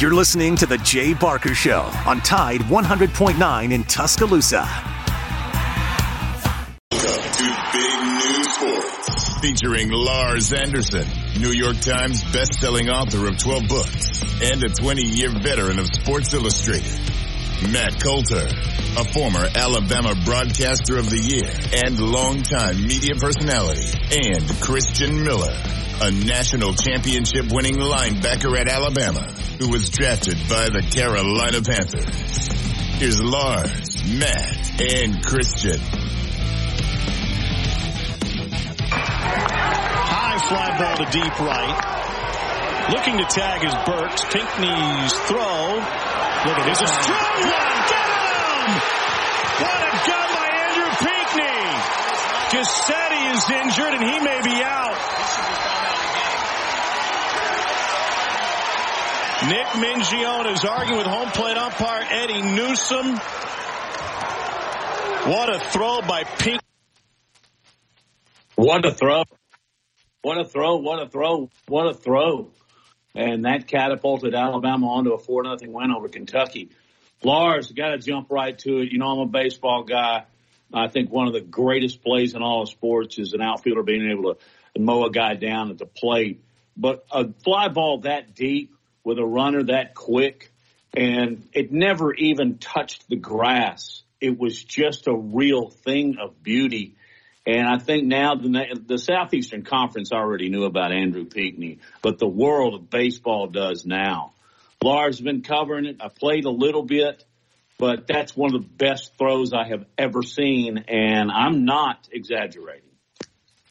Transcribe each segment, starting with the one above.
You're listening to The Jay Barker Show on Tide 100.9 in Tuscaloosa. Featuring Lars Anderson, New York Times best-selling author of 12 books and a 20-year veteran of Sports Illustrated. Matt Coulter, a former Alabama Broadcaster of the Year and longtime media personality, and Christian Miller, a national championship winning linebacker at Alabama who was drafted by the Carolina Panthers. Here's Lars, Matt, and Christian. High fly ball to deep right. Looking to tag is Burks. Pinckney's throw. Look at this. A strong one. Get him! What a gun by Andrew Pinckney. Cassetti is injured and he may be out. Nick Mingione is arguing with home plate umpire Eddie Newsom. What a throw by Pink. What a throw. What a throw. What a throw. What a throw. And that catapulted Alabama onto a 4 nothing win over Kentucky. Lars, got to jump right to it. You know, I'm a baseball guy. I think one of the greatest plays in all of sports is an outfielder being able to mow a guy down at the plate. But a fly ball that deep with a runner that quick, and it never even touched the grass. It was just a real thing of beauty. And I think now the, the Southeastern Conference already knew about Andrew Pinckney, but the world of baseball does now. Lars been covering it. I played a little bit, but that's one of the best throws I have ever seen, and I'm not exaggerating.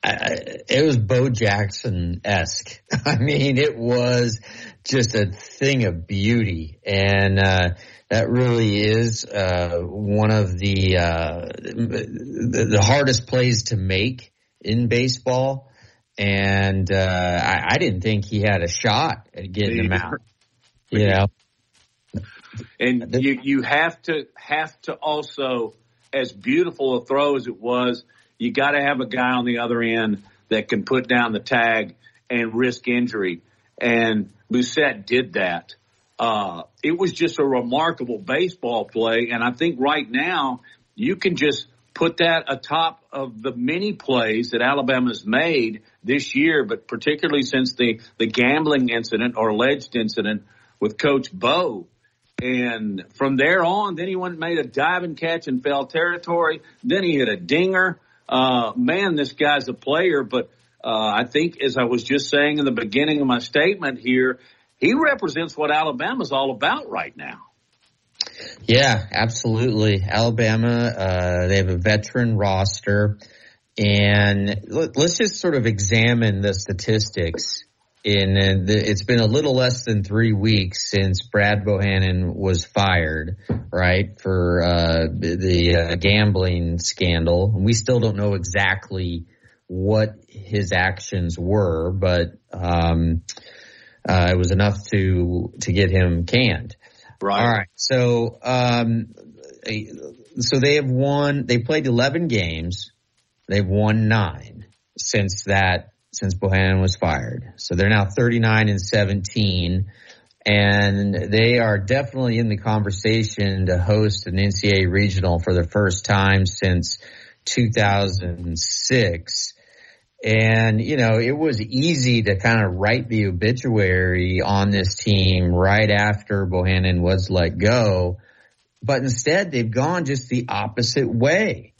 It was Bo Jackson esque. I mean, it was just a thing of beauty, and uh, that really is uh, one of the, uh, the, the hardest plays to make in baseball. And uh, I, I, didn't think he had a shot at getting him out. You know, and you you have to have to also, as beautiful a throw as it was, you got to have a guy on the other end that can put down the tag and risk injury. And Boussaint did that. Uh, it was just a remarkable baseball play. And I think right now you can just put that atop of the many plays that Alabama's made this year, but particularly since the, the gambling incident or alleged incident with Coach Bo. And from there on, then he went and made a diving catch in foul territory. Then he hit a dinger. Uh, man, this guy's a player, but uh, I think, as I was just saying in the beginning of my statement here, he represents what Alabama's all about right now. Yeah, absolutely. Alabama, uh, they have a veteran roster. And let's just sort of examine the statistics. In the, it's been a little less than three weeks since Brad Bohannon was fired, right, for uh, the uh, gambling scandal. And We still don't know exactly what his actions were, but um, uh, it was enough to to get him canned. Right. All right. So, um, so they have won. They played eleven games. They've won nine since that since Bohannon was fired. So they're now thirty nine and seventeen. And they are definitely in the conversation to host an NCAA regional for the first time since 2006. And, you know, it was easy to kind of write the obituary on this team right after Bohannon was let go. But instead, they've gone just the opposite way.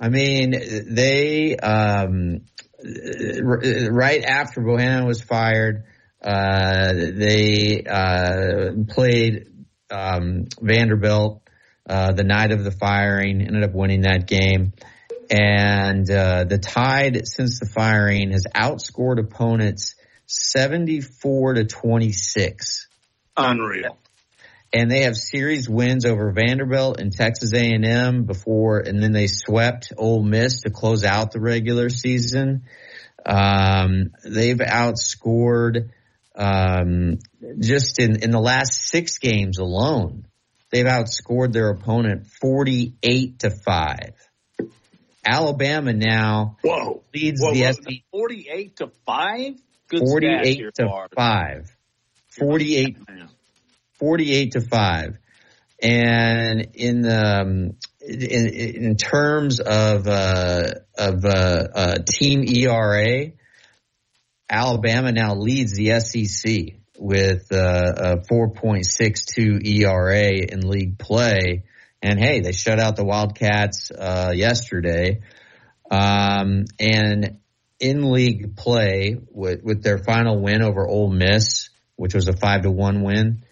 I mean, they, um, right after Bohannon was fired, uh, they, uh, played, um, Vanderbilt, uh, the night of the firing, ended up winning that game. And uh, the Tide, since the firing, has outscored opponents 74 to 26. Unreal. And they have series wins over Vanderbilt and Texas A&M before, and then they swept Ole Miss to close out the regular season. Um, they've outscored um, just in in the last six games alone. They've outscored their opponent 48 to 5. Alabama now Whoa. leads Whoa, the whoa, SEC 48 to 5? Good 48 to Bart. 5. 48, 48 to 5. And in the, um, in, in terms of, uh, of, uh, uh, team ERA, Alabama now leads the SEC with, uh, a 4.62 ERA in league play. And hey, they shut out the Wildcats, uh, yesterday. Um, and in league play with, with their final win over Ole Miss, which was a five to one win.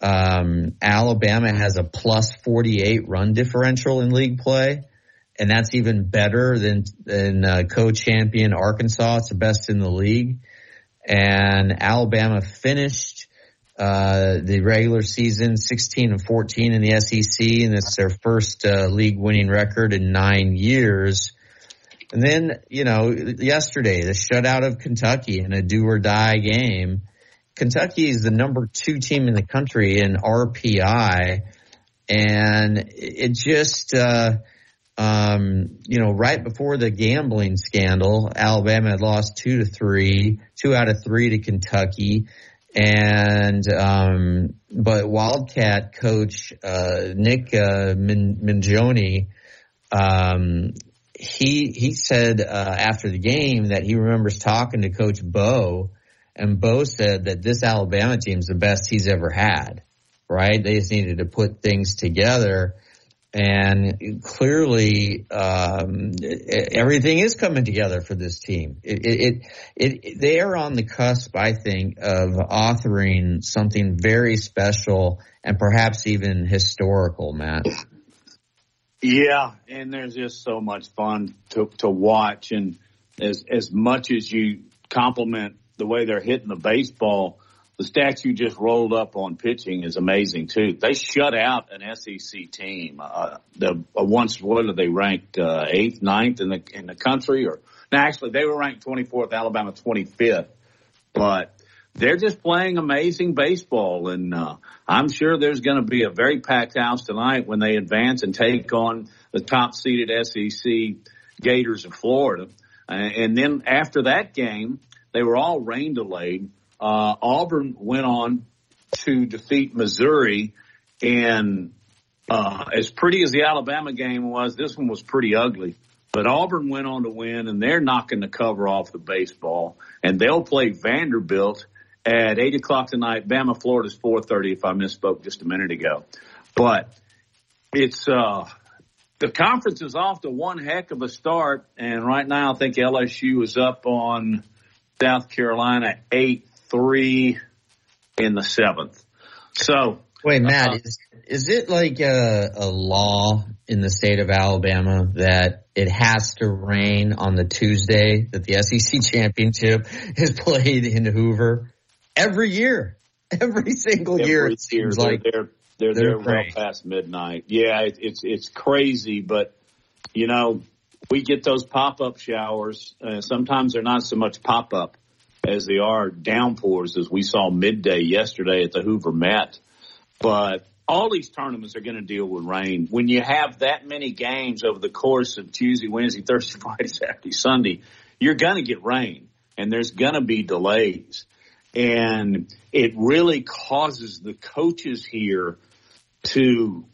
Um, Alabama has a plus 48 run differential in league play. And that's even better than, than uh, co-champion Arkansas. It's the best in the league. And Alabama finished, uh, the regular season 16 and 14 in the SEC. And it's their first, uh, league winning record in nine years. And then, you know, yesterday, the shutout of Kentucky in a do or die game. Kentucky is the number two team in the country in RPI. And it just, uh, um, you know, right before the gambling scandal, Alabama had lost two to three, two out of three to Kentucky. And, um, but Wildcat coach, uh, Nick, uh, Min- Mingione, um, he he said uh, after the game that he remembers talking to Coach Bo, and Bo said that this Alabama team is the best he's ever had. Right? They just needed to put things together, and clearly um, everything is coming together for this team. It, it, it, it they are on the cusp, I think, of authoring something very special and perhaps even historical, Matt. Yeah, and there's just so much fun to to watch, and as as much as you compliment the way they're hitting the baseball, the stats you just rolled up on pitching is amazing too. They shut out an SEC team. Uh, the uh, once what are they ranked uh, eighth, ninth in the in the country, or no, actually they were ranked 24th, Alabama 25th, but they're just playing amazing baseball, and uh, I'm sure there's going to be a very packed house tonight when they advance and take on the top seeded SEC Gators of Florida. And then after that game, they were all rain delayed. Uh, Auburn went on to defeat Missouri, and uh, as pretty as the Alabama game was, this one was pretty ugly. But Auburn went on to win, and they're knocking the cover off the baseball, and they'll play Vanderbilt at eight o'clock tonight. Bama, Florida's four thirty. If I misspoke just a minute ago, but it's uh, the conference is off to one heck of a start, and right now I think LSU is up on South Carolina eight three in the seventh. So wait, Matt, uh, is is it like a, a law in the state of Alabama that it has to rain on the Tuesday that the SEC championship is played in Hoover? every year, every single every year. It seems they're, like they're they're, they're, they're well past midnight. Yeah, it, it's it's crazy, but you know we get those pop up showers. Uh, sometimes they're not so much pop up as they are downpours, as we saw midday yesterday at the Hoover Met. But all these tournaments are going to deal with rain. When you have that many games over the course of Tuesday, Wednesday, Thursday, Friday, Saturday, Sunday, you're going to get rain and there's going to be delays. And it really causes the coaches here to,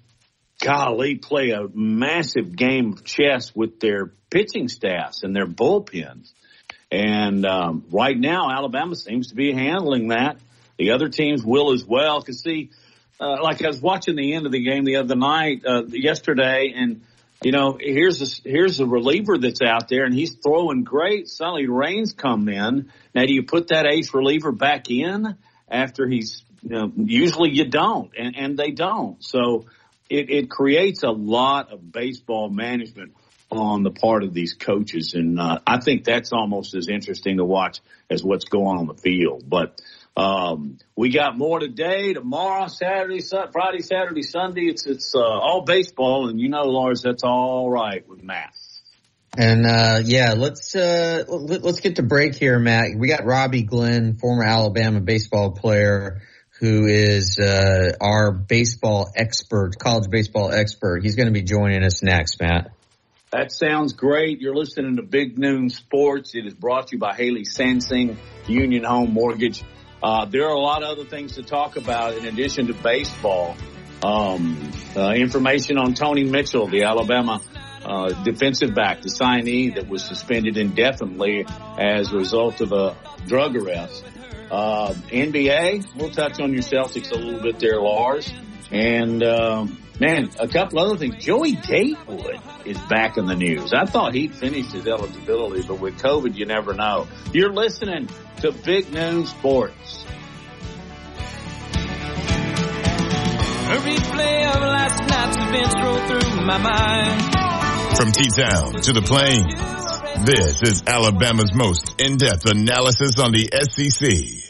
golly, play a massive game of chess with their pitching staffs and their bullpens. And um, right now, Alabama seems to be handling that. The other teams will as well. Cause see, uh, like I was watching the end of the game the other night, uh, yesterday, and you know, here's a, here's a reliever that's out there and he's throwing great. Suddenly rains come in. Now, do you put that ace reliever back in after he's, you know, usually you don't and, and they don't. So it, it creates a lot of baseball management on the part of these coaches. And, uh, I think that's almost as interesting to watch as what's going on the field. But, um, we got more today, tomorrow, Saturday, Friday, Saturday, Sunday. It's it's uh, all baseball, and you know, Lars, that's all right with Matt. And uh, yeah, let's uh, let, us get to break here, Matt. We got Robbie Glenn, former Alabama baseball player, who is uh, our baseball expert, college baseball expert. He's going to be joining us next, Matt. That sounds great. You're listening to Big Noon Sports. It is brought to you by Haley Sansing, Union Home Mortgage. uh, there are a lot of other things to talk about in addition to baseball. Um, uh, information on Tony Mitchell, the Alabama uh, defensive back, the signee that was suspended indefinitely as a result of a drug arrest. Uh, NBA, we'll touch on your Celtics a little bit there, Lars. And, um, man, a couple other things. Joey Gatewood is back in the news. I thought he'd finished his eligibility, but with COVID, you never know. You're listening to Big Noon Sports. A replay of last night's events roll through my mind. From T-Town to the Plains, this is Alabama's most in-depth analysis on the SEC.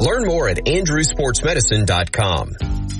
Learn more at andrewsportsmedicine.com.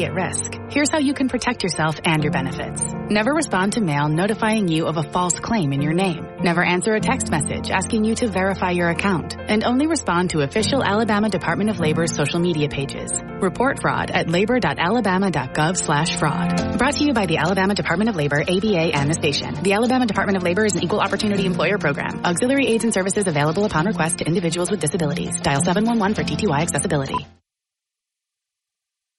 at risk. Here's how you can protect yourself and your benefits. Never respond to mail notifying you of a false claim in your name. Never answer a text message asking you to verify your account. And only respond to official Alabama Department of Labor's social media pages. Report fraud at labor.alabama.gov slash fraud. Brought to you by the Alabama Department of Labor, ABA, and the station. The Alabama Department of Labor is an equal opportunity employer program. Auxiliary aids and services available upon request to individuals with disabilities. Dial 711 for TTY accessibility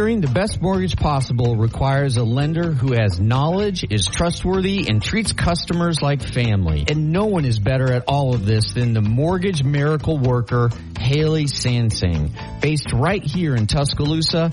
Securing the best mortgage possible requires a lender who has knowledge, is trustworthy, and treats customers like family. And no one is better at all of this than the mortgage miracle worker, Haley Sansing. Based right here in Tuscaloosa,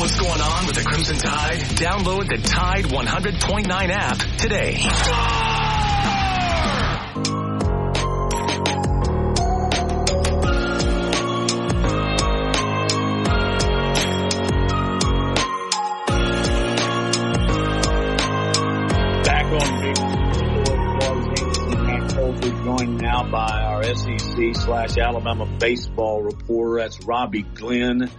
What's going on with the Crimson Tide? Download the Tide 100.9 app today. Back on the Big Colter, joined now by our SEC slash Alabama baseball reporter. That's Robbie Glenn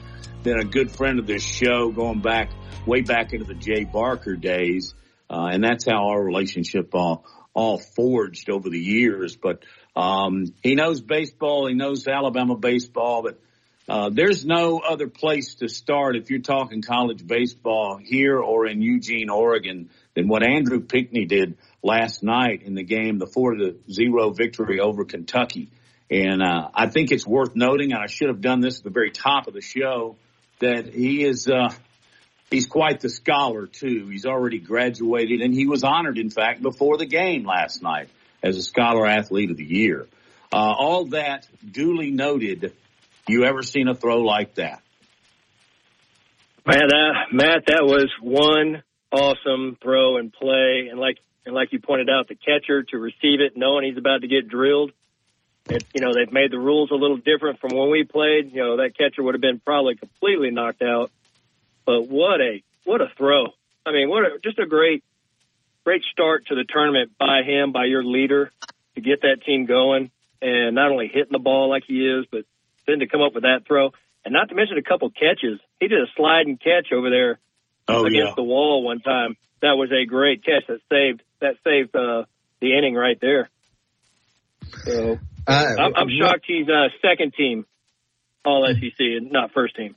been a good friend of this show going back way back into the Jay Barker days. Uh, and that's how our relationship all, all forged over the years. But, um, he knows baseball. He knows Alabama baseball, but, uh, there's no other place to start if you're talking college baseball here or in Eugene, Oregon than what Andrew Pinckney did last night in the game, the four to zero victory over Kentucky. And, uh, I think it's worth noting, and I should have done this at the very top of the show, that he is uh, he's quite the scholar too. He's already graduated, and he was honored, in fact, before the game last night as a scholar athlete of the year. Uh, all that duly noted. You ever seen a throw like that? Man, uh, Matt, that was one awesome throw and play, and like and like you pointed out, the catcher to receive it, knowing he's about to get drilled. It, you know, they've made the rules a little different from when we played. You know, that catcher would have been probably completely knocked out. But what a what a throw! I mean, what a, just a great great start to the tournament by him, by your leader, to get that team going, and not only hitting the ball like he is, but then to come up with that throw, and not to mention a couple catches. He did a slide and catch over there oh, against yeah. the wall one time. That was a great catch that saved that saved uh, the inning right there. So Uh, I'm, I'm shocked he's uh, second team All SEC and not first team.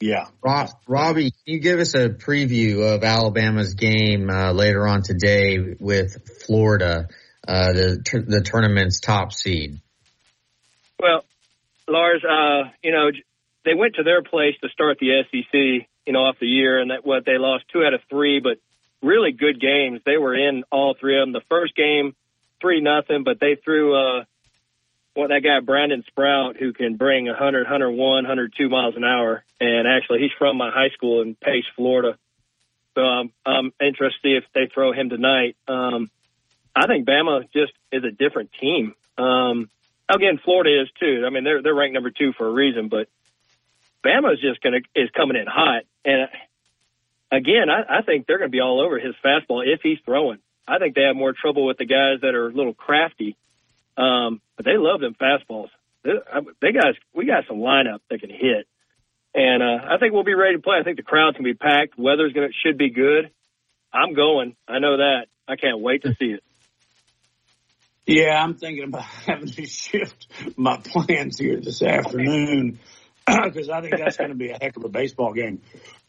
Yeah. Rob, Robbie, can you give us a preview of Alabama's game uh, later on today with Florida, uh, the the tournament's top seed? Well, Lars, uh, you know, they went to their place to start the SEC, you know, off the year, and that what they lost two out of three, but really good games. They were in all three of them. The first game, three nothing, but they threw uh, well, that guy Brandon Sproat, who can bring 100, 101, 102 miles an hour, and actually he's from my high school in Pace, Florida. So I'm interested if they throw him tonight. Um, I think Bama just is a different team. Um, again, Florida is too. I mean, they're they're ranked number two for a reason, but Bama is just to is coming in hot. And again, I, I think they're to be all over his fastball if he's throwing. I think they have more trouble with the guys that are a little crafty. Um, but they love them fastballs. They, guys, we got some lineup that can hit, and uh, I think we'll be ready to play. I think the crowd's gonna be packed. Weather's gonna should be good. I'm going. I know that. I can't wait to see it. Yeah, I'm thinking about having to shift my plans here this afternoon because I think that's going to be a heck of a baseball game.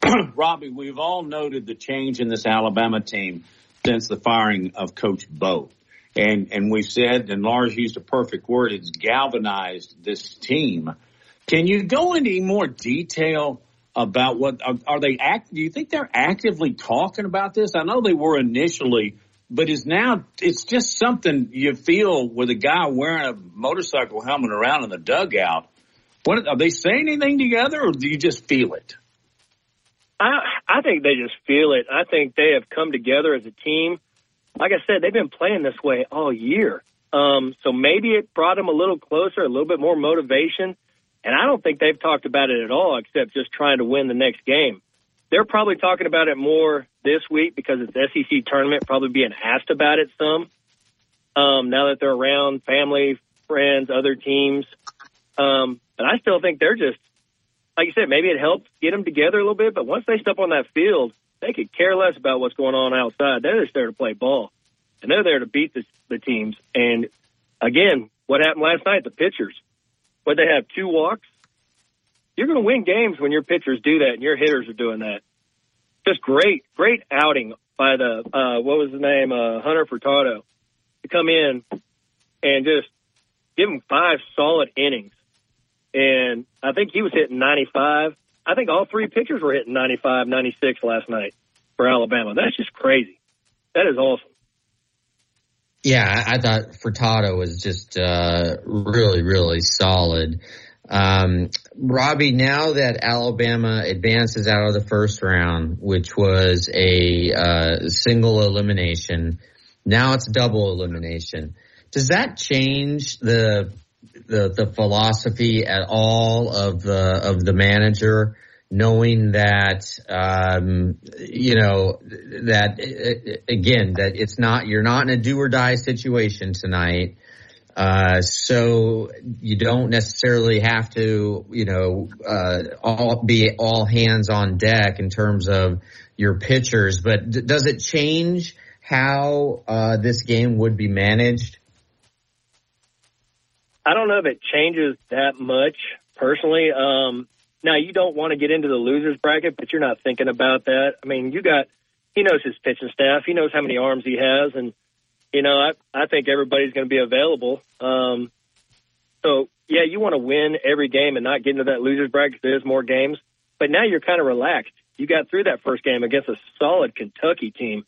Robbie, we've all noted the change in this Alabama team since the firing of Coach Bo. And, and we've said, and Lars used a perfect word, it's galvanized this team. Can you go into more detail about what, are, are they act, do you think they're actively talking about this? I know they were initially, but is now, it's just something you feel with a guy wearing a motorcycle helmet around in the dugout. What, are they saying anything together or do you just feel it? I, I think they just feel it. I think they have come together as a team like I said, they've been playing this way all year. Um, so maybe it brought them a little closer, a little bit more motivation. And I don't think they've talked about it at all, except just trying to win the next game. They're probably talking about it more this week because it's SEC tournament, probably being asked about it some. Um, now that they're around family, friends, other teams. Um, but I still think they're just, like you said, maybe it helps get them together a little bit. But once they step on that field, they could care less about what's going on outside. They're just there to play ball, and they're there to beat the, the teams. And again, what happened last night? The pitchers, but they have two walks. You're going to win games when your pitchers do that and your hitters are doing that. Just great, great outing by the uh, what was the name uh, Hunter Furtado to come in and just give him five solid innings. And I think he was hitting 95. I think all three pitchers were hitting 95, 96 last night for Alabama. That's just crazy. That is awesome. Yeah, I thought Furtado was just uh, really, really solid. Um, Robbie, now that Alabama advances out of the first round, which was a uh, single elimination, now it's double elimination. Does that change the the the philosophy at all of the of the manager, knowing that um, you know that again that it's not you're not in a do or die situation tonight. Uh, so you don't necessarily have to, you know, uh, all be all hands on deck in terms of your pitchers. But d- does it change how uh, this game would be managed? I don't know if it changes that much personally. Um, now you don't want to get into the losers bracket, but you're not thinking about that. I mean, you got he knows his pitching staff. He knows how many arms he has, and you know, I I think everybody's going to be available. Um, so yeah, you want to win every game and not get into that losers bracket. There's more games, but now you're kind of relaxed. You got through that first game against a solid Kentucky team,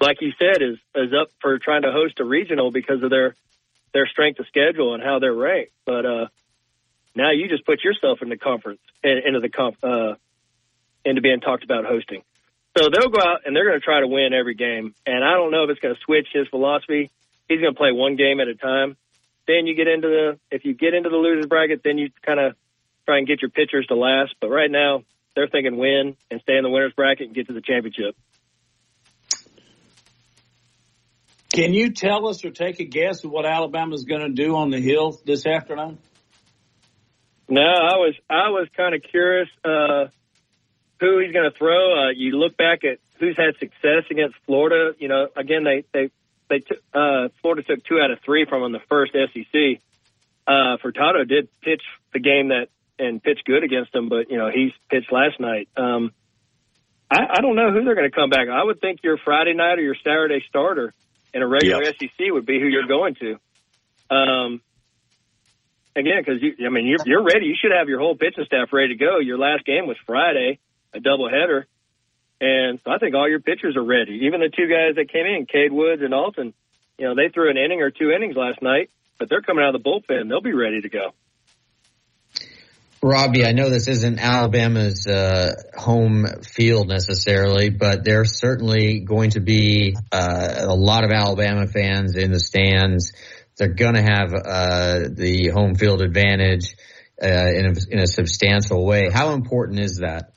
like you said, is is up for trying to host a regional because of their their strength of schedule and how they're ranked. But uh, now you just put yourself in the conference into the comp, uh, into being talked about hosting. So they'll go out and they're going to try to win every game. And I don't know if it's going to switch his philosophy. He's going to play one game at a time. then you get into the if you get into the losers bracket, then you kind of try and get your pitchers to last. But right now, they're thinking win and stay in the winners bracket and get to the championship. Can you tell us or take a guess of what Alabama's going to do on the hill this afternoon? No, I was I was kind of curious uh, who he's going to throw. Uh, you look back at who's had success against Florida. You know, again they they they took uh, Florida took two out of three from in the first SEC. Uh, Furtado did pitch the game that and pitch good against them, but you know he's pitched last night. Um, I, I don't know who they're going to come back. I would think your Friday night or your Saturday starter in a regular yep. SEC would be who you're going to. Um, again, because you, I mean, you're, you're ready. You should have your whole pitching staff ready to go. Your last game was Friday, a doubleheader, and so I think all your pitchers are ready. Even the two guys that came in, Kade Woods and Alton, you know, they threw an inning or two innings last night, but they're coming out of the bullpen. They'll be ready to go. Robbie, I know this isn't Alabama's uh, home field necessarily, but there's certainly going to be uh, a lot of Alabama fans in the stands. They're going to have uh, the home field advantage uh, in a, in a substantial way. How important is that?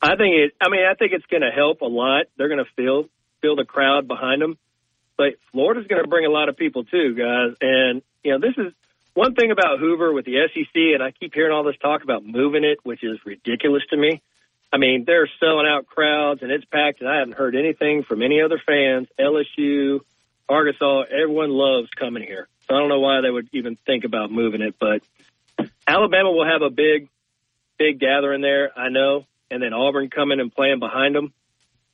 I think it. I mean, I think it's going to help a lot. They're going to feel feel the crowd behind them, but Florida's going to bring a lot of people too, guys. And you know, this is one thing about Hoover with the SEC, and I keep hearing all this talk about moving it, which is ridiculous to me. I mean, they're selling out crowds and it's packed, and I haven't heard anything from any other fans. LSU, Arkansas, everyone loves coming here. So I don't know why they would even think about moving it, but Alabama will have a big, big gathering there, I know, and then Auburn coming and playing behind them.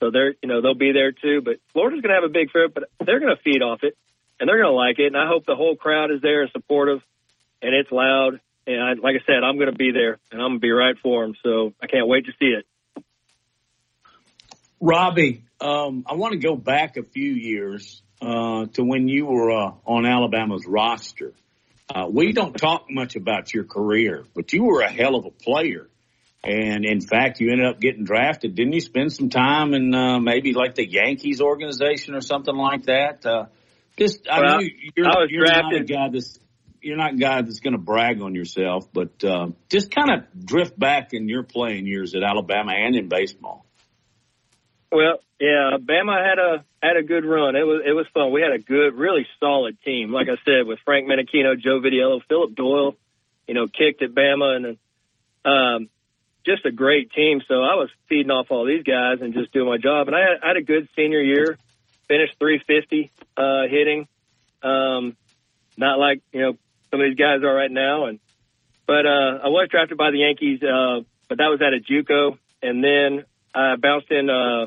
So they're, you know, they'll be there too. But Florida's going to have a big fair, but they're going to feed off it and they're going to like it. And I hope the whole crowd is there and supportive, and it's loud. And I, like I said, I'm going to be there, and I'm going to be right for them. So I can't wait to see it. Robbie, um, I want to go back a few years uh, to when you were uh, on Alabama's roster. Uh, we don't talk much about your career, but you were a hell of a player. And in fact, you ended up getting drafted. Didn't you spend some time in uh, maybe like the Yankees organization or something like that? Uh, just, I well, know you're, I you're drafted. not a guy that's you're not a guy that's going to brag on yourself, but uh, just kind of drift back in your playing years at Alabama and in baseball. Well, yeah, Bama had a had a good run. It was it was fun. We had a good, really solid team. Like I said, with Frank Menechino, Joe Vitiello, Philip Doyle, you know, kicked at Bama, and um, just a great team. So I was feeding off all these guys and just doing my job. And I had, I had a good senior year finished 350 uh, hitting. Um, not like you know some of these guys are right now. And but uh, I was drafted by the Yankees, uh, but that was at a JUCO, and then I bounced in, uh,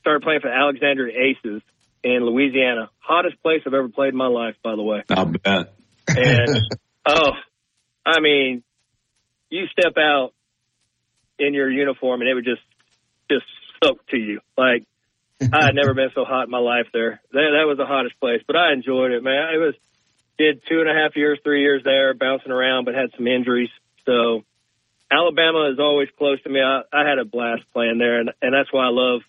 started playing for the Alexandria Aces in Louisiana. Hottest place I've ever played in my life, by the way. I'll bet. And oh, I mean, you step out in your uniform and it would just just soak to you. Like I had never been so hot in my life there. That, that was the hottest place, but I enjoyed it, man. It was, did two and a half years, three years there, bouncing around, but had some injuries. So Alabama is always close to me. I, I had a blast playing there, and, and that's why I love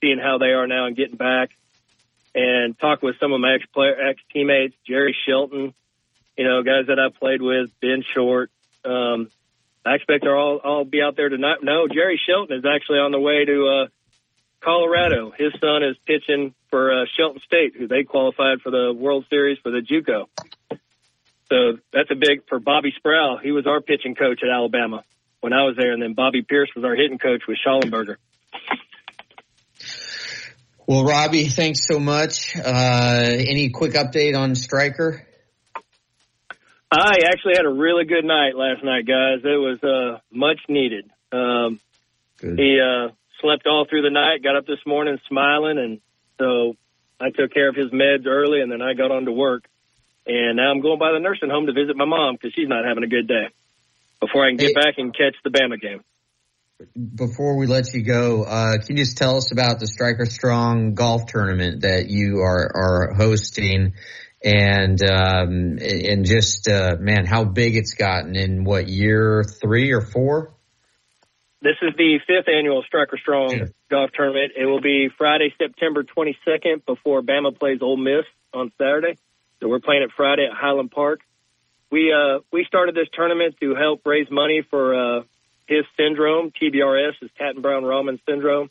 seeing how they are now and getting back and talk with some of my ex player, ex teammates, Jerry Shelton, you know, guys that I played with, Ben Short. Um, I expect they'll all, all be out there tonight. No, Jerry Shelton is actually on the way to, uh, Colorado. His son is pitching for uh, Shelton State, who they qualified for the World Series for the JUCO. So that's a big for Bobby Sprowl. He was our pitching coach at Alabama when I was there, and then Bobby Pierce was our hitting coach with Schallenberger. Well, Robbie, thanks so much. Uh, any quick update on Striker? I actually had a really good night last night, guys. It was uh, much needed. Um, he uh, slept all through the night, got up this morning smiling, and so I took care of his meds early, and then I got on to work. And now I'm going by the nursing home to visit my mom because she's not having a good day before I can get hey, back and catch the Bama game. Before we let you go, uh, can you just tell us about the Striker Strong golf tournament that you are, are hosting? And um, and just uh, man, how big it's gotten in what year three or four? This is the fifth annual Striker Strong yeah. golf tournament. It will be Friday, September 22nd before Bama plays Ole Miss on Saturday. So we're playing it Friday at Highland Park. We uh, we started this tournament to help raise money for uh, his syndrome, TBRS, is Tatton Brown Rahman syndrome.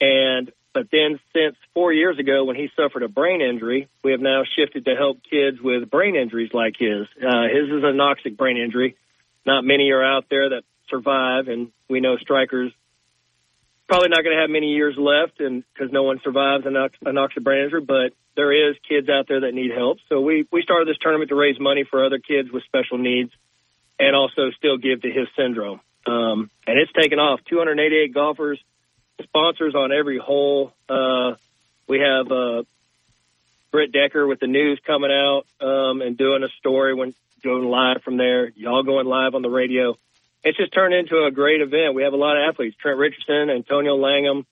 And but then since four years ago when he suffered a brain injury, we have now shifted to help kids with brain injuries like his. Uh, his is a anoxic brain injury. Not many are out there that survive, and we know strikers probably not going to have many years left, and because no one survives an anoxic brain injury, but there is kids out there that need help. So we we started this tournament to raise money for other kids with special needs, and also still give to his syndrome. Um, and it's taken off. 288 golfers sponsors on every hole. Uh, we have uh, Britt Decker with the news coming out um, and doing a story when going live from there. Y'all going live on the radio. It's just turned into a great event. We have a lot of athletes: Trent Richardson, Antonio Langham,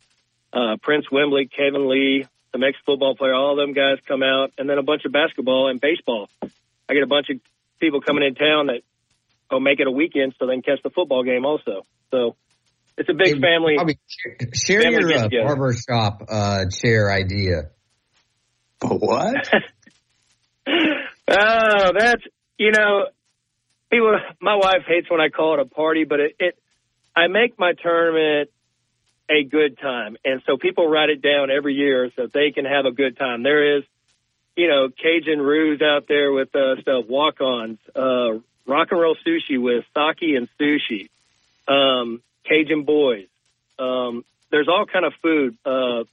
uh, Prince Wimbley, Kevin Lee, the Mexican football player. All of them guys come out, and then a bunch of basketball and baseball. I get a bunch of people coming in town that will make it a weekend so they can catch the football game also. So it's a big hey, family. Share family your uh, barber shop uh, chair idea. But What? oh, that's you know, people. My wife hates when I call it a party, but it, it I make my tournament a good time, and so people write it down every year so they can have a good time. There is, you know, Cajun roos out there with uh, stuff, walk-ons, uh, rock and roll sushi with sake and sushi. Um, Cajun Boys. Um, there's all kind of food uh,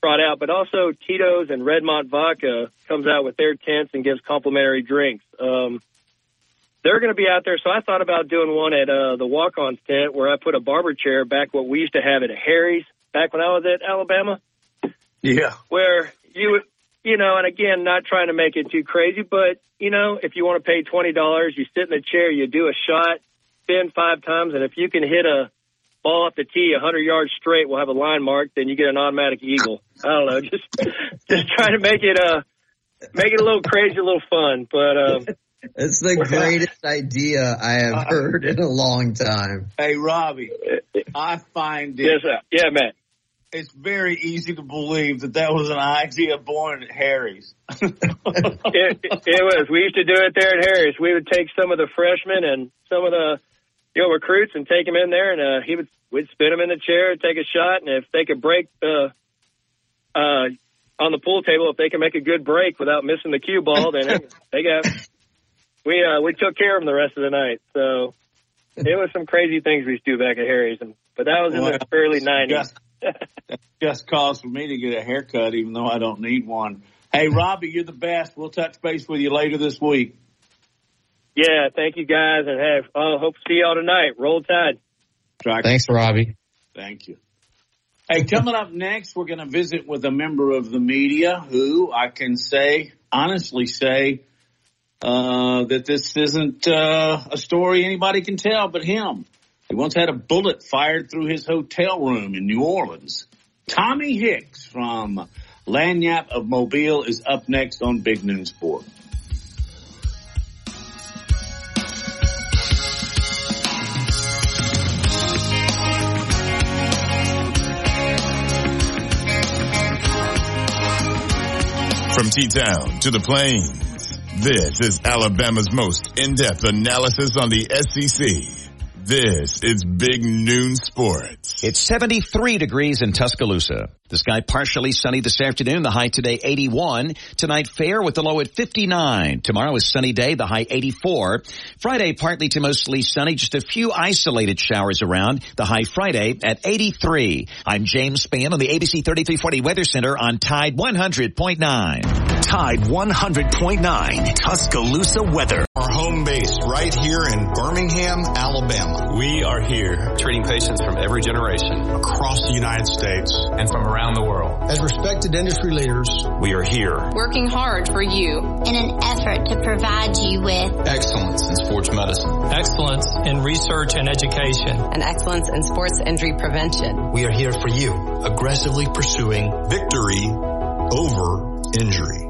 brought out, but also Tito's and Redmont Vodka comes out with their tents and gives complimentary drinks. Um, they're going to be out there, so I thought about doing one at uh, the walk-ons tent where I put a barber chair back what we used to have at Harry's back when I was at Alabama. Yeah, where you would, you know, and again, not trying to make it too crazy, but you know, if you want to pay twenty dollars, you sit in the chair, you do a shot, spin five times, and if you can hit a ball off the tee a 100 yards straight we'll have a line mark, then you get an automatic eagle. I don't know, just just trying to make it uh make it a little crazy, a little fun. But um, it's the greatest idea I have heard in a long time. Hey, Robbie, I find it. Yes, sir. Yeah, man. It's very easy to believe that that was an idea born at Harry's. it, it, it was. We used to do it there at Harry's. We would take some of the freshmen and some of the you know, recruits and take them in there, and uh, he would we'd spin them in the chair, and take a shot, and if they could break the uh, on the pool table, if they can make a good break without missing the cue ball, then they got we uh, we took care of them the rest of the night. So it was some crazy things we used to do back at Harry's, and but that was in well, the early nineties. just cause for me to get a haircut, even though I don't need one. Hey, Robbie, you're the best. We'll touch base with you later this week. Yeah, thank you guys, and have uh, hope to see y'all tonight. Roll Tide. Thanks, Robbie. Thank you. Hey, coming up next, we're going to visit with a member of the media who I can say, honestly say, uh, that this isn't uh, a story anybody can tell but him. He once had a bullet fired through his hotel room in New Orleans. Tommy Hicks from Lagniappe of Mobile is up next on Big Noon Sport. From T-Town to the Plains, this is Alabama's most in-depth analysis on the SEC. This is Big Noon Sports. It's 73 degrees in Tuscaloosa. The sky partially sunny this afternoon. The high today 81. Tonight fair with the low at 59. Tomorrow is sunny day. The high 84. Friday partly to mostly sunny. Just a few isolated showers around. The high Friday at 83. I'm James Spann on the ABC 3340 Weather Center on Tide 100.9. Tide 100.9 Tuscaloosa weather. Our home base right here in Birmingham, Alabama. We are here treating patients from every generation across the United States and from around around the world. As respected industry leaders, we are here working hard for you in an effort to provide you with excellence in sports medicine, excellence in research and education, and excellence in sports injury prevention. We are here for you, aggressively pursuing victory over injury.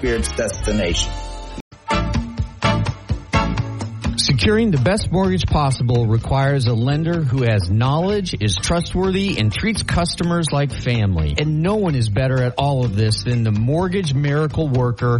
spirits destination. Securing the best mortgage possible requires a lender who has knowledge, is trustworthy, and treats customers like family. And no one is better at all of this than the mortgage miracle worker,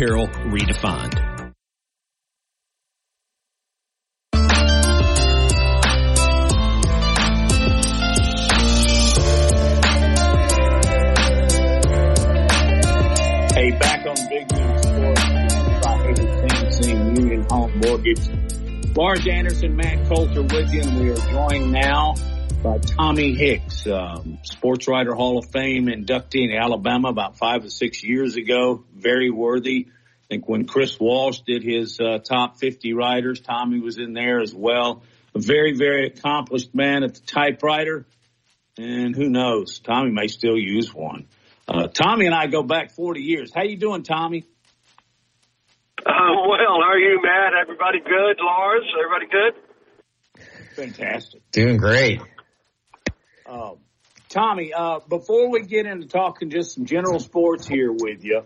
redefined. Hey, back on Big Noon Sports, by Union Home Mortgage. Lars Anderson, Matt Coulter with you, and we are joined now by Tommy Hicks, um, sports writer Hall of Fame inductee in Alabama about five or six years ago. Very worthy. I think when Chris Walsh did his uh, top 50 writers, Tommy was in there as well. A very, very accomplished man at the typewriter. And who knows, Tommy may still use one. Uh, Tommy and I go back 40 years. How you doing, Tommy? Uh, well, how are you, Matt? Everybody good? Lars, everybody good? Fantastic. Doing great. Um, Tommy, uh, before we get into talking just some general sports here with you,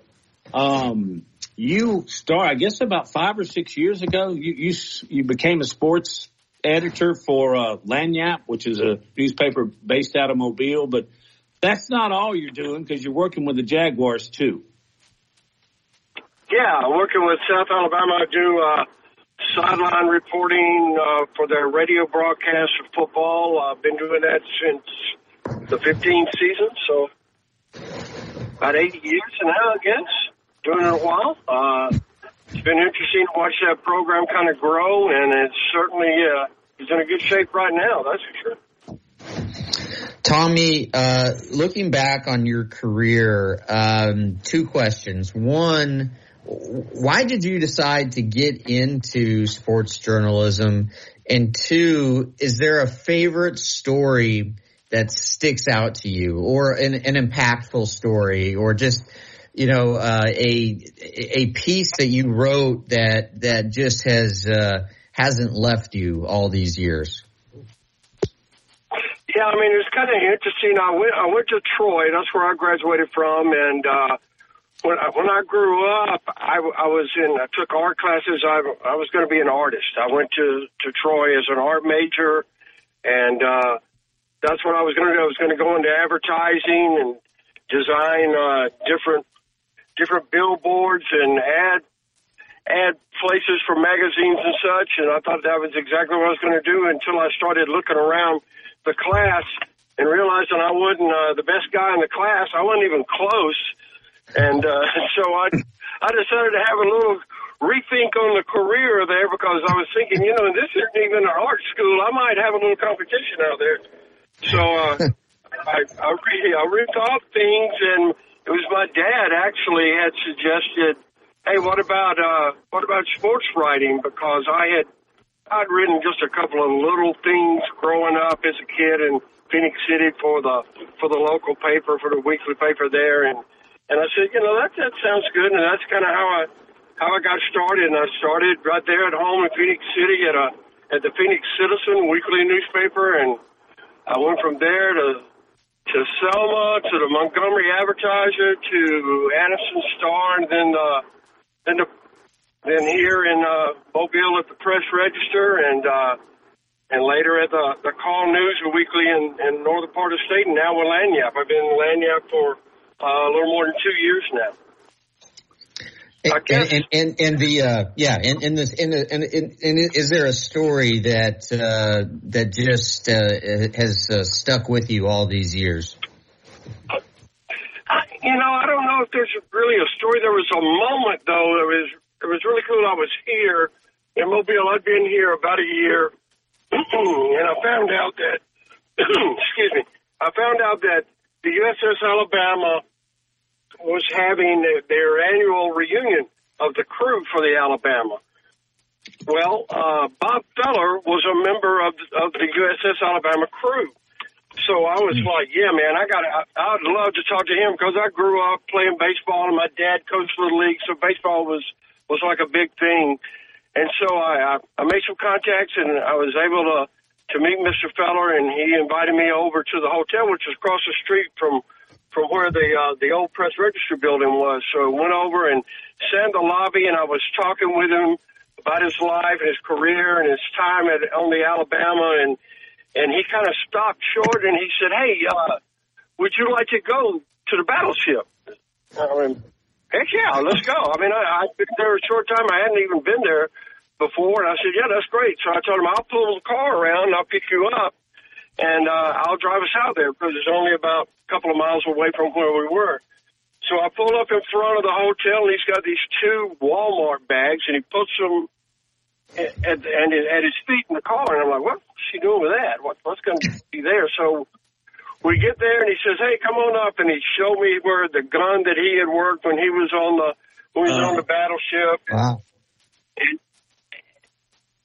um, you start, I guess about five or six years ago, you, you, you became a sports editor for, uh, Lagniappe, which is a newspaper based out of Mobile, but that's not all you're doing because you're working with the Jaguars too. Yeah, working with South Alabama, I do uh, sideline reporting uh, for their radio broadcast of football. I've been doing that since the 15th season, so about 80 years now, I guess. Doing it a while. Uh, it's been interesting to watch that program kind of grow, and it's certainly uh, it's in a good shape right now. That's for sure. Tommy, uh, looking back on your career, um, two questions. One, why did you decide to get into sports journalism? And two, is there a favorite story that sticks out to you or an, an impactful story or just, you know, uh, a, a piece that you wrote that, that just has, uh, hasn't left you all these years? Yeah, I mean, it's kind of interesting. I went, I went to Troy. That's where I graduated from. And, uh, when I, when I grew up, I, I was in, I took art classes. I, I was going to be an artist. I went to, to Troy as an art major. And, uh, that's what I was going to do. I was going to go into advertising and design, uh, different, different billboards and ad, ad places for magazines and such. And I thought that was exactly what I was going to do until I started looking around the class and realizing I wasn't uh, the best guy in the class. I wasn't even close, and uh, so I I decided to have a little rethink on the career there because I was thinking, you know, this isn't even an art school. I might have a little competition out there. So uh, I I, re- I rethought things, and it was my dad actually had suggested, hey, what about uh, what about sports writing? Because I had I'd written just a couple of little things growing up as a kid in Phenix City for the for the local paper for the weekly paper there, and And I said, you know, that that sounds good, and that's kind of how I how I got started. And I started right there at home in Phenix City at a at the Phenix Citizen weekly newspaper, and I went from there to to Selma, to the Montgomery Advertiser, to Anniston Star, and then uh, then the, then here in uh, Mobile at the Press Register, and uh, and later at the the Call News, a weekly in, in northern part of the state, and now with Lagniappe. I've been in Lagniappe for uh, a little more than two years now. And, and, and, and the uh, yeah, and in this in the and, and, is there a story that uh, that just uh, has uh, stuck with you all these years? I, you know, I don't know if there's really a story. There was a moment though. that was it was really cool. I was here in Mobile. I'd been here about a year, and I found out that excuse me. I found out that the USS Alabama was having their annual reunion of the crew for the Alabama. Well, uh, Bob Feller was a member of of the USS Alabama crew. So I was mm. like, yeah, man, I got I'd love to talk to him because I grew up playing baseball and my dad coached little league, so baseball was was like a big thing. And so I I, I made some contacts and I was able to to meet Mr. Feller and he invited me over to the hotel, which was across the street from from where the uh, the old press register building was. So I went over and sat in the lobby, and I was talking with him about his life and his career and his time at on the Alabama, and and he kind of stopped short and he said, "Hey, uh, would you like to go to the battleship?" I mean, heck yeah, let's go. I mean, I, I've been there a short time. I hadn't even been there before, and I said, "Yeah, that's great." So I told him, "I'll pull the car around, and I'll pick you up." and uh, I'll drive us out there because it's only about a couple of miles away from where we were. So I pull up in front of the hotel, and he's got these two Walmart bags, and he puts them at, at, at his feet in the car. And I'm like, what's he doing with that? What, what's going to be there? So we get there, and he says, hey, come on up. And he showed me where the gun that he had worked when he was on the when he was uh, on the battleship. Wow. And,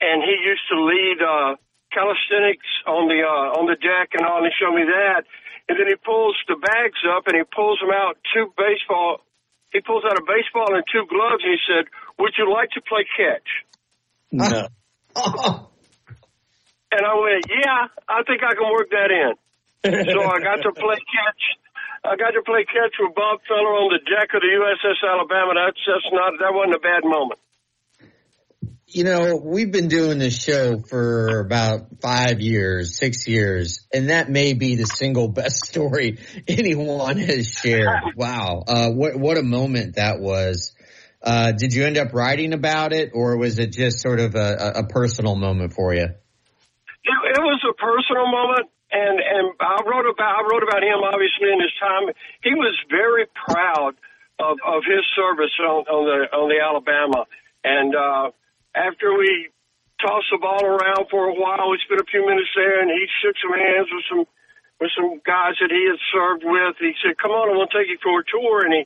and he used to lead uh, calisthenics on the uh, on the deck and all. And he showed me that, and then he pulls the bags up and he pulls them out two baseball. He pulls out a baseball and two gloves, and he said, "Would you like to play catch?" No. and I went, "Yeah, I think I can work that in." so I got to play catch. I got to play catch with Bob Feller on the deck of the USS Alabama. That's that's not that wasn't a bad moment you know, we've been doing this show for about five years, six years, and that may be the single best story anyone has shared. Wow. Uh, what, what a moment that was. Uh, did you end up writing about it or was it just sort of a, a personal moment for you? It, it was a personal moment. And, and I wrote about, I wrote about him obviously in his time. He was very proud of, of his service on, on the, on the Alabama. And, uh, after we tossed the ball around for a while, we spent a few minutes there, and he shook some hands with some with some guys that he had served with. He said, "Come on, I want to take you for a tour," and he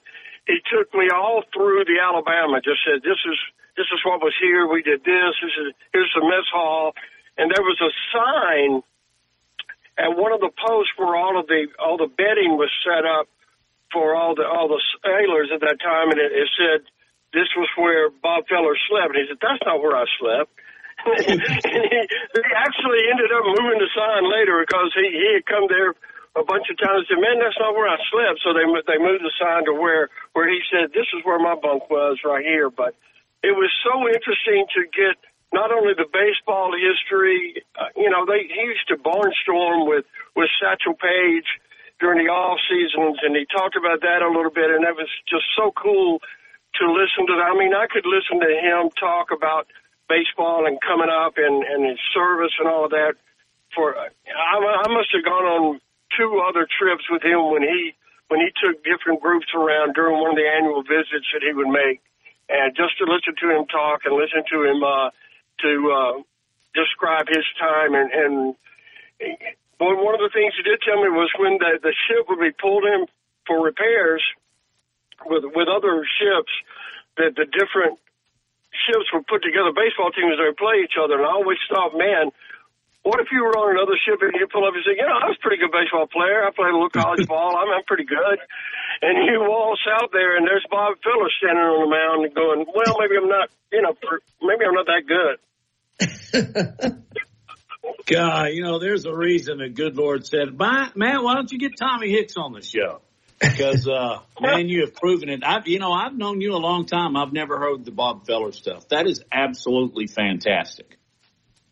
he took me all through the Alabama. Just said, "This is this is what was here. We did this. This is here's the mess hall," and there was a sign at one of the posts where all of the all the bedding was set up for all the all the sailors at that time, and it, it said this was where Bob Feller slept. And he said, that's not where I slept. and he, he actually ended up moving the sign later because he, he had come there a bunch of times and said, man, that's not where I slept. So they, they moved the sign to where, where he said, this is where my bunk was right here. But it was so interesting to get not only the baseball history, uh, you know, they, he used to barnstorm with, with Satchel Paige during the off seasons and he talked about that a little bit and that was just so cool to listen to. I mean, I could listen to him talk about baseball and coming up and, and his service and all of that. For I, I must have gone on two other trips with him when he when he took different groups around during one of the annual visits that he would make, and just to listen to him talk and listen to him uh, to uh, describe his time and and one of the things he did tell me was when the the ship would be pulled in for repairs with with other ships that the different ships would put together baseball teams that would play each other. And I always thought, man, what if you were on another ship and you pull up and say, you know, I was a pretty good baseball player. I played a little college ball. I'm, I'm pretty good. and you waltz out there, and there's Bob Phillips standing on the mound and going, "Well, maybe I'm not, you know, maybe I'm not that good." God, you know, there's a reason the good Lord said, "Matt, why don't you get Tommy Hicks on the show?" Because, uh, man, you have proven it. I've, you know, I've known you a long time. I've never heard the Bob Feller stuff. That is absolutely fantastic.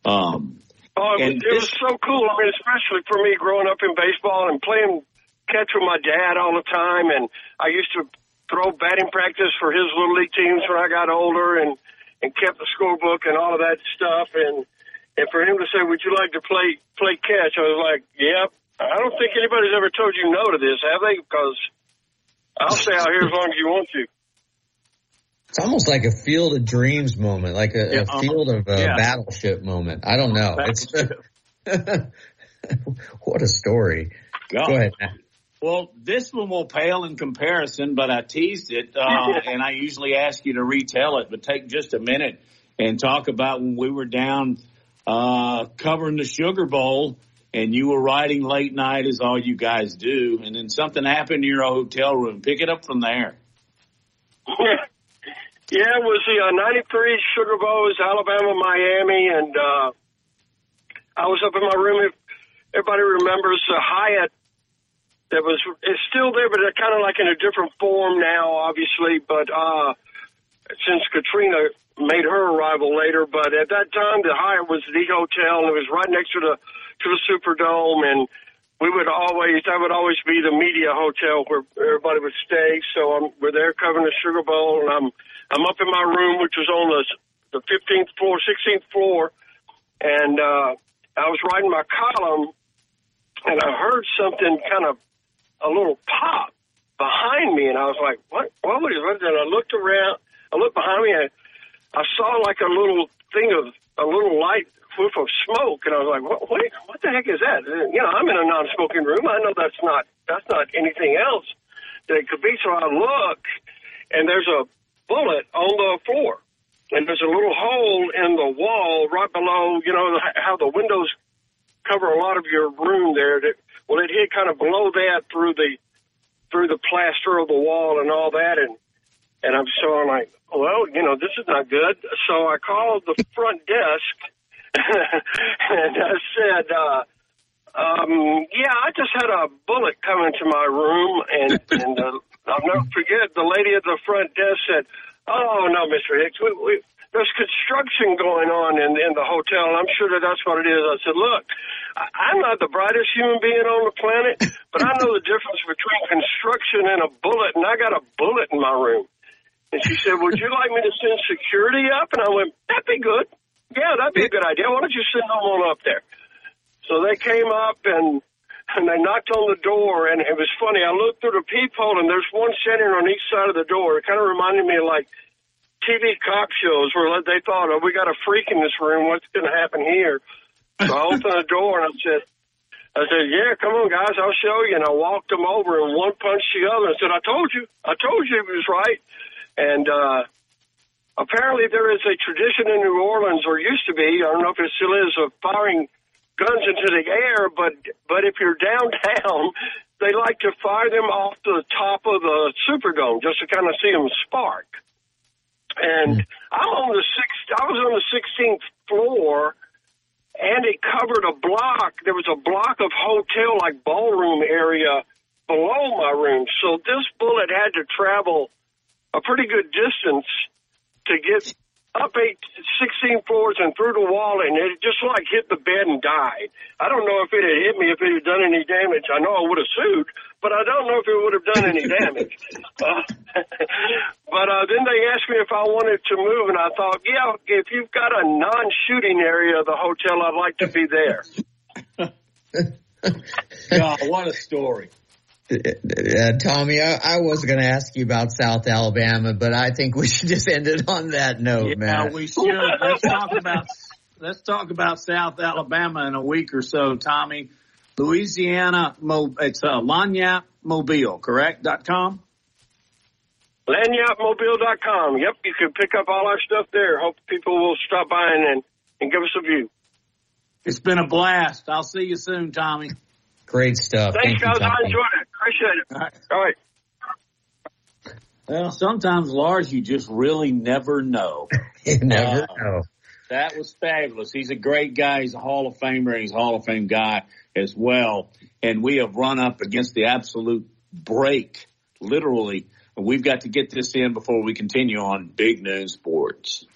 Um, oh, it, was, it was so cool. I mean, especially for me growing up in baseball and playing catch with my dad all the time. And I used to throw batting practice for his little league teams when I got older and, and kept the scorebook and all of that stuff. And, and for him to say, would you like to play, play catch? I was like, yep. I don't think anybody's ever told you no to this, have they? Because I'll stay out here as long as you want to. It's almost like a field of dreams moment, like a, Yeah, a field of uh, yeah. battleship moment. I don't know. It's, what a story. God. Go ahead. Matt. Well, this one will pale in comparison, but I teased it, uh, and I usually ask you to retell it, but take just a minute and talk about when we were down uh, covering the Sugar Bowl, and you were riding late night as all you guys do, and then something happened in your hotel room. Pick it up from there. Yeah, it was the uh, 93 Sugar Bowl. Was Alabama, Miami, and uh, I was up in my room. If everybody remembers the Hyatt that was, it's still there, but it's kind of like in a different form now, obviously. But uh, since Katrina made her arrival later, but at that time, the Hyatt was the hotel, and it was right next to the to the Superdome, and we would always that would always be the media hotel where everybody would stay. So I'm, we're there covering the Sugar Bowl, and I'm I'm up in my room, which was on the the 15th floor, 16th floor, and uh, I was writing my column, and I heard something kind of a little pop behind me, and I was like, "What? What was it?" And I looked around, I looked behind me, and I saw like a little thing of a little light whiff of smoke, and I was like, "What? What, what the heck is that?" And, you know, I'm in a non-smoking room. I know that's not that's not anything else that it could be. So I look, and there's a bullet on the floor, and there's a little hole in the wall right below. You know how the windows cover a lot of your room there. That well, it hit kind of below that through the through the plaster of the wall and all that, and and I'm so I'm like, well, you know, this is not good. So I called the front desk and I said, uh, um, yeah, I just had a bullet come into my room, and and uh, I'll never forget the lady at the front desk said, "Oh no, Mr. Hicks, we, we, there's construction going on in in the hotel, and I'm sure that that's what it is." I said, "Look, I, I'm not the brightest human being on the planet, but I know the difference between construction and a bullet, and I got a bullet in my room." And she said, "Would you like me to send security up?" And I went, "That'd be good. Yeah, that'd be a good idea. Why don't you send them on up there?" So they came up and and they knocked on the door, and it was funny. I looked through the peephole, and there's one standing on each side of the door. It kind of reminded me of like TV cop shows where they thought, "Oh, we got a freak in this room. What's going to happen here?" So I opened the door and I said, "I said, yeah, come on, guys, I'll show you." And I walked them over, and one punched the other, and said, "I told you, I told you it was right." And uh, apparently, there is a tradition in New Orleans, or used to be. I don't know if it still is, of firing guns into the air, but but if you're downtown, they like to fire them off the top of the Superdome just to kind of see them spark. And I'm on the sixth. I was on the 16th floor, and it covered a block. There was a block of hotel like ballroom area below my room. So this bullet had to travel a pretty good distance to get up eight, 16 floors and through the wall, and it just like hit the bed and died. I don't know if it had hit me, if it had done any damage. I know I would have sued, but I don't know if it would have done any damage. uh, but uh, then they asked me if I wanted to move, and I thought, yeah, if you've got a non-shooting area of the hotel, I'd like to be there. God, what a story. Uh, Tommy, I, I was going to ask you about South Alabama, but I think we should just end it on that note, Yeah, man. we should. Let's talk about let's talk about South Alabama in a week or so, Tommy. Louisiana, it's uh, Lagniappe Mobile, correct? Dot com. Lagniappemobile.com. Yep, you can pick up all our stuff there. Hope people will stop by and, and give us a view. It's been a blast. I'll see you soon, Tommy. Great stuff. Thanks, Thank you. I enjoyed it. Appreciate it. All right. Well, sometimes, Lars, you just really never know. you never Uh, know. That was fabulous. He's a great guy. He's a Hall of Famer. He's a Hall of Fame guy as well. And we have run up against the absolute break, literally. We've got to get this in before we continue on Big Noon Sports.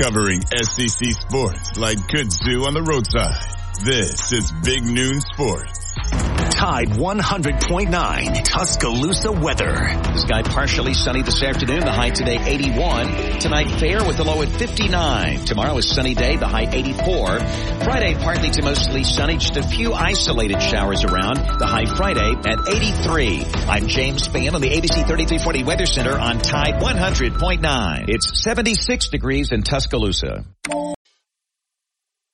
Covering SEC sports like kudzu on the roadside. This is Big Noon Sports. Tide 100.9 Tuscaloosa weather. The sky partially sunny this afternoon. The high today 81. Tonight fair with the low at 59. Tomorrow is sunny day. The high 84. Friday partly to mostly sunny. Just a few isolated showers around. The high Friday at 83. I'm James Spann on the ABC 3340 Weather Center on Tide 100.9. It's 76 degrees in Tuscaloosa.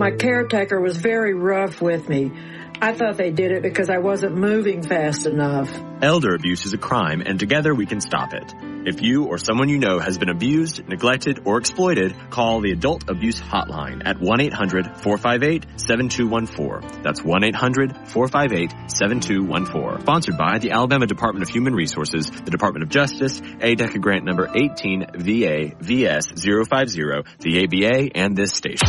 My caretaker was very rough with me. I thought they did it because I wasn't moving fast enough. Elder abuse is a crime and together we can stop it. If you or someone you know has been abused, neglected, or exploited, call the Adult Abuse Hotline at 1-800-458-7214. That's 1-800-458-7214. Sponsored by the Alabama Department of Human Resources, the Department of Justice, ADECA grant number 18 VA VS 050, the ABA, and this station.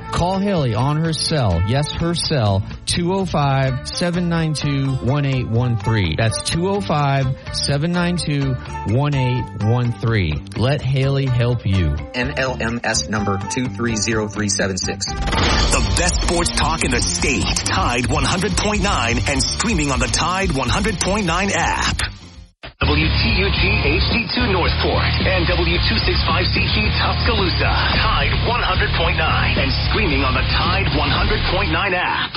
Call Haley on her cell, yes, her cell, 205-792-1813. That's 205-792-1813. Let Haley help you. NMLS number 230376. The best sports talk in the state. Tide 100.9 and streaming on the Tide 100.9 app. WTUG HD2 Northport and W265CG Tuscaloosa. Tide 100.9 and streaming on the Tide 100.9 app.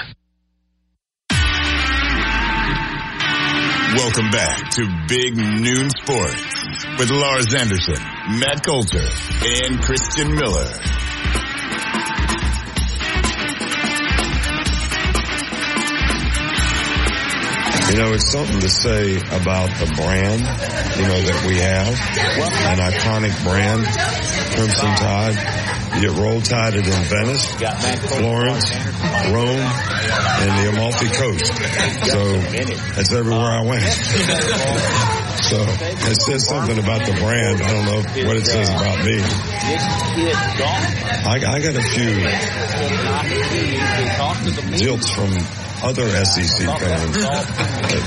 Welcome back to Big Noon Sports with Lars Anderson, Matt Coulter, and Christian Miller. You know, it's something to say about the brand, you know, that we have, an iconic brand, Crimson Tide. You get roll tided in Venice, Florence, Rome, and the Amalfi Coast. So that's everywhere I went. so it says something about the brand. I don't know what it says about me. I, I got a few jilts from other SEC fans.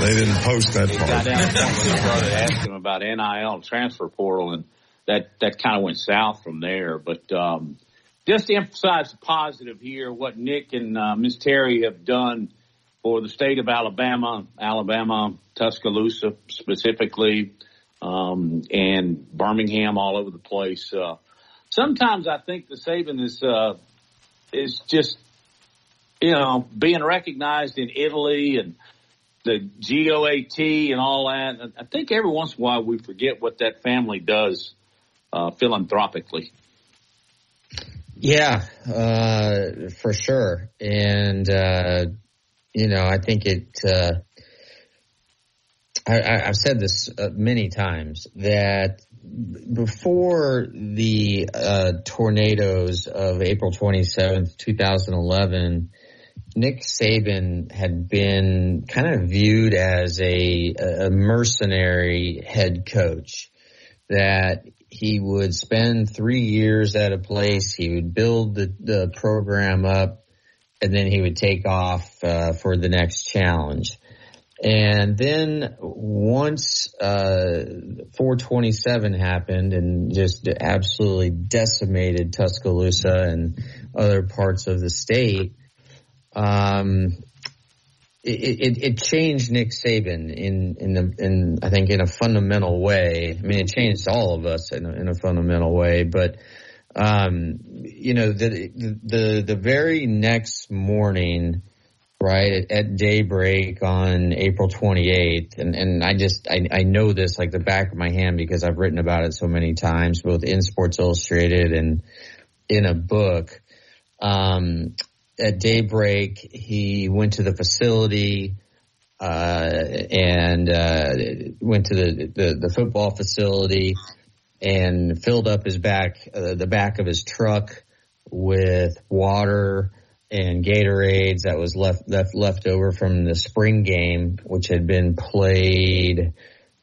they didn't post that part. I asked him about NIL transfer portal, and that that kind of went south from there. But um, just to emphasize the positive here, what Nick and uh, Miss Terry have done for the state of Alabama, Alabama, Tuscaloosa specifically, um, and Birmingham all over the place. Uh, sometimes I think the Saban is uh, is just you know, being recognized in Italy and the GOAT and all that. I think every once in a while we forget what that family does uh, philanthropically. Yeah, uh, for sure. And, uh, you know, I think it, uh, I, have said this uh, many times that before the uh, tornadoes of April 27th, 2011, Nick Saban had been kind of viewed as a, a mercenary head coach that he would spend three years at a place. He would build the, the program up and then he would take off uh, for the next challenge. And then once uh, 427 happened and just absolutely decimated Tuscaloosa and other parts of the state, um, it, it, it, changed Nick Saban in in the, in I think in a fundamental way. I mean, it changed all of us in a, in a fundamental way. But um, you know, the, the the very next morning, right at, at daybreak on April 28th, and and I just I, I know this like the back of my hand because I've written about it so many times, both in Sports Illustrated and in a book. Um, at daybreak, he went to the facility uh, and uh, went to the, the, the football facility and filled up his back uh, the back of his truck with water and Gatorades that was left left left over from the spring game, which had been played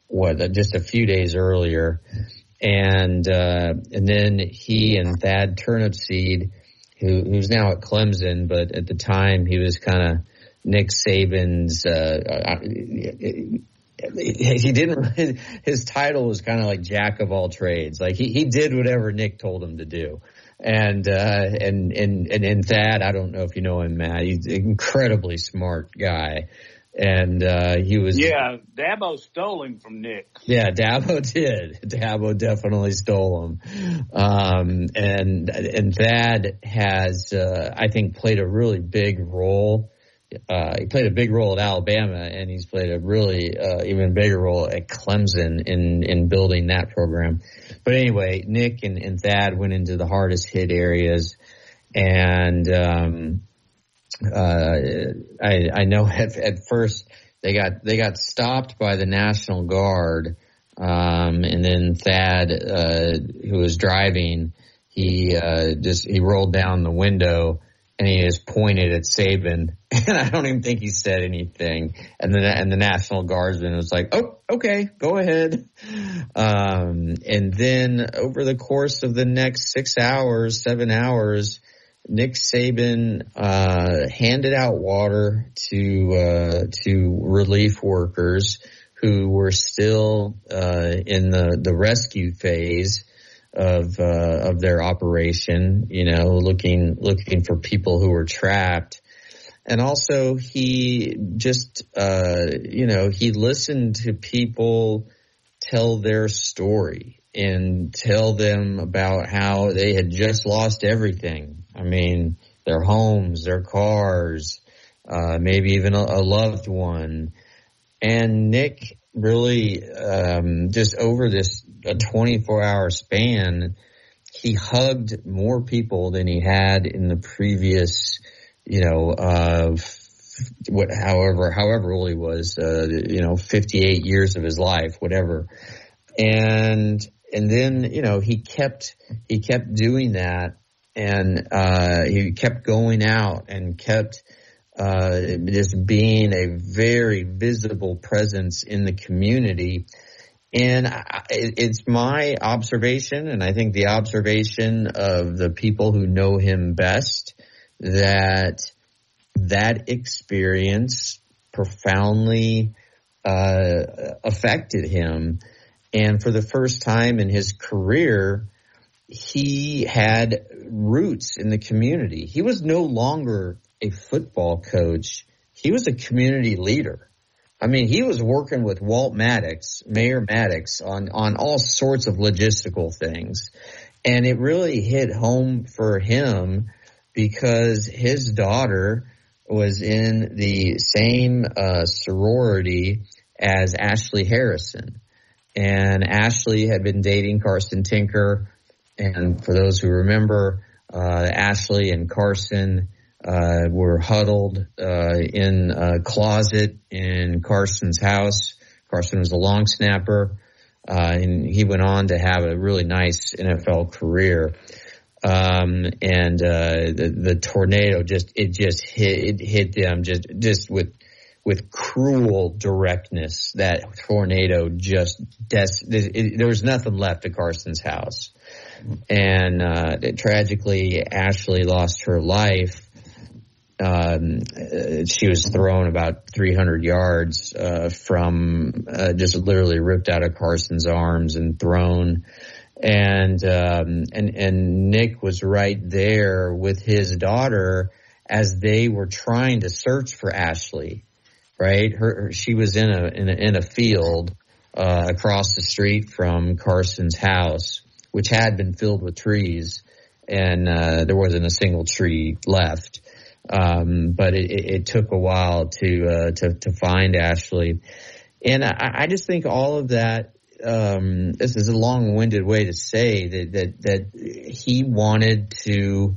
what just a few days earlier, and uh, and then he and Thad Turnipseed who who's now at Clemson, but at the time he was kind of Nick Saban's. Uh, he didn't. His title was kind of like jack of all trades. Like he he did whatever Nick told him to do. And uh, and and and and Thad, I don't know if you know him, Matt. He's an incredibly smart guy and uh, he was yeah. Dabo stole him from Nick. Yeah, Dabo did. Dabo definitely stole him, um, and and Thad has uh, I think played a really big role. Uh, he played a big role at Alabama, and he's played a really uh, even bigger role at Clemson in in building that program. But anyway, Nick and, and Thad went into the hardest hit areas, and um, uh, I, I know at, at first they got they got stopped by the National Guard, um, and then Thad, uh, who was driving, he uh, just he rolled down the window and he just pointed at Saban, and I don't even think he said anything. And the and the National Guardsman was like, "Oh, okay, go ahead." Um, and then over the course of the next six hours, seven hours, Nick Saban uh, handed out water to uh, to relief workers who were still uh, in the, the rescue phase of uh, of their operation. You know, looking looking for people who were trapped, and also he just uh, you know he listened to people tell their story and tell them about how they had just lost everything I mean, their homes, their cars, uh, maybe even a, a, loved one. And Nick really, um, just over this a 24 hour span, he hugged more people than he had in the previous, you know, uh, what, however, however old he was, uh, you know, 58 years of his life, whatever. And, and then, you know, he kept, he kept doing that and, uh, he kept going out and kept, uh, just being a very visible presence in the community. And it's my observation, and I think the observation of the people who know him best, that that experience profoundly uh, affected him. And for the first time in his career, he had roots in the community. He was no longer a football coach. He was a community leader. I mean, he was working with Walt Maddox, Mayor Maddox on, on all sorts of logistical things. And it really hit home for him because his daughter was in the same uh, sorority as Ashley Harrison. And Ashley had been dating Carson Tinker. And for those who remember, uh, Ashley and Carson uh, were huddled uh, in a closet in Carson's house. Carson was a long snapper, uh, and he went on to have a really nice NFL career. Um, and uh, the, the tornado just it just hit it hit them just just with with cruel directness. That tornado just des- it, there was nothing left of Carson's house, and uh, tragically Ashley lost her life um, she was thrown about 300 yards uh, from uh, just literally ripped out of Carson's arms and thrown. And um, and and Nick was right there with his daughter as they were trying to search for Ashley. Right, her, her she was in a in a, in a field uh, across the street from Carson's house, which had been filled with trees, and uh, there wasn't a single tree left um, but it, it, took a while to, uh, to, to find Ashley. And I, I just think all of that, um, this is a long winded way to say that, that, that he wanted to,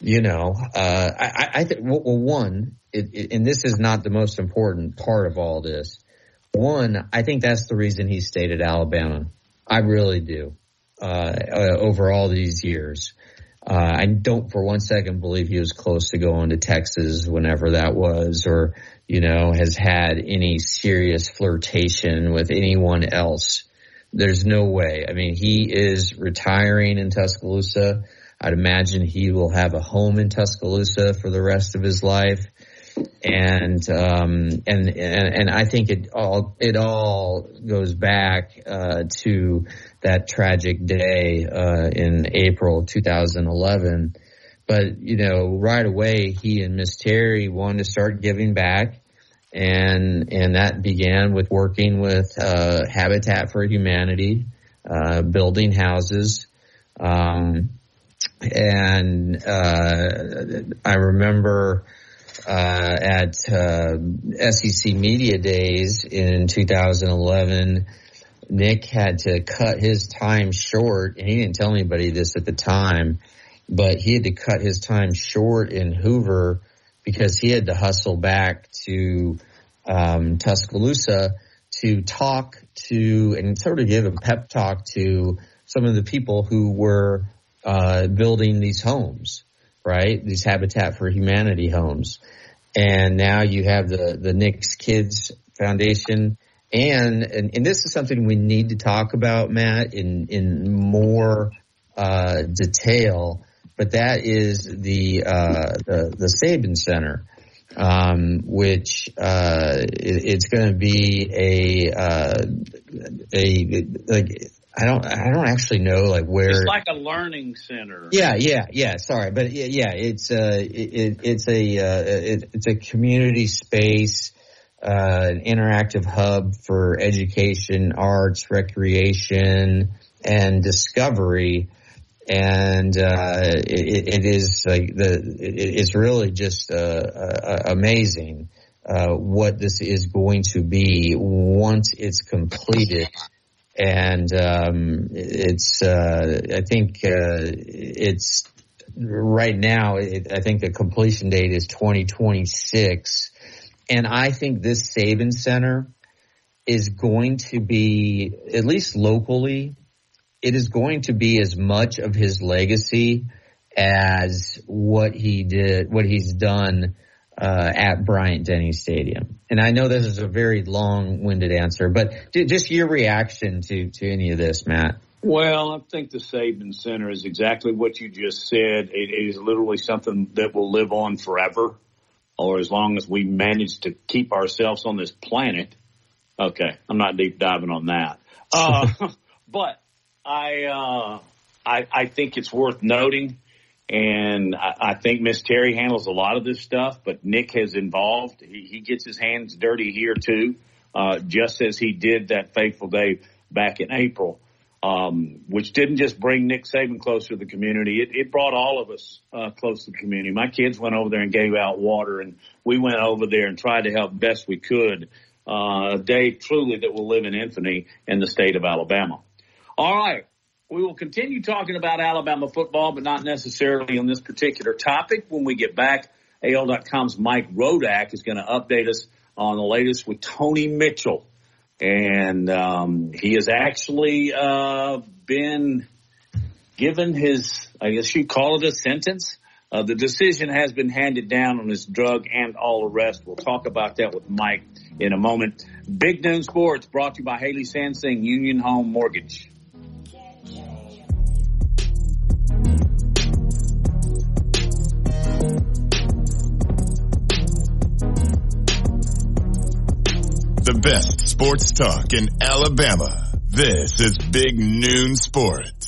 you know, uh, I, I think, well, one, it, it, and this is not the most important part of all this. One, I think that's the reason he stayed at Alabama. I really do. Uh, uh over all these years. Uh, I don't for one second believe he was close to going to Texas whenever that was, or, you know, has had any serious flirtation with anyone else. There's no way. I mean, he is retiring in Tuscaloosa. I'd imagine he will have a home in Tuscaloosa for the rest of his life. And, um, and, and, I think it all, it all goes back, uh, to, that tragic day uh, in April 2011. But you know, right away, he and Miss Terry wanted to start giving back, and and that began with working with uh, Habitat for Humanity, uh, building houses. Um, and uh, I remember uh, at uh, SEC Media Days in 2011 Nick had to cut his time short, and he didn't tell anybody this at the time, but he had to cut his time short in Hoover because he had to hustle back to um, Tuscaloosa to talk to and sort of give a pep talk to some of the people who were uh, building these homes, right? These Habitat for Humanity homes. And now you have the, the Nick's Kids Foundation and, and, and this is something we need to talk about, Matt, in, in more, uh, detail, but that is the, uh, the, the Saban Center, um, which, uh, it, it's going to be a, uh, a, like, I don't, I don't actually know like where. It's like a learning center. Yeah, yeah, yeah. Sorry, but yeah, yeah it's uh, it, it's a, uh, it, it's a community space uh, an interactive hub for education, arts, recreation, and discovery. And uh, it, it is like the it's really just uh, uh, amazing uh, what this is going to be once it's completed. And um, it's uh, I think it's right now, it, I think the completion date is 2026. And I think this Saban Center is going to be, at least locally, it is going to be as much of his legacy as what he did, what he's done uh, at Bryant Denny Stadium. And I know this is a very long-winded answer, but just your reaction to to any of this, Matt. Well, I think the Saban Center is exactly what you just said. It is literally something that will live on forever, or as long as we manage to keep ourselves on this planet. Okay, I'm not deep diving on that, uh, but I, uh, I I think it's worth noting and I, I think Miss Terry handles a lot of this stuff, but Nick has involved. He, he gets his hands dirty here too, uh, just as he did that fateful day back in April, um, which didn't just bring Nick Saban closer to the community. It, it brought all of us uh, close to the community. My kids went over there and gave out water, and we went over there and tried to help best we could. Uh, a day truly that will live in infamy in the state of Alabama. All right. We will continue talking about Alabama football, but not necessarily on this particular topic. When we get back, AL.com's Mike Rodak is going to update us on the latest with Tony Mitchell. And um, he has actually uh, been given his, I guess you call it a sentence. Uh, the decision has been handed down on his drug and all arrest. We'll talk about that with Mike in a moment. Big Noon Sports brought to you by Haley Sansing Union Home Mortgage. The best sports talk in Alabama. This is Big Noon Sports.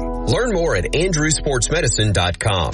Learn more at andrewsportsmedicine.com.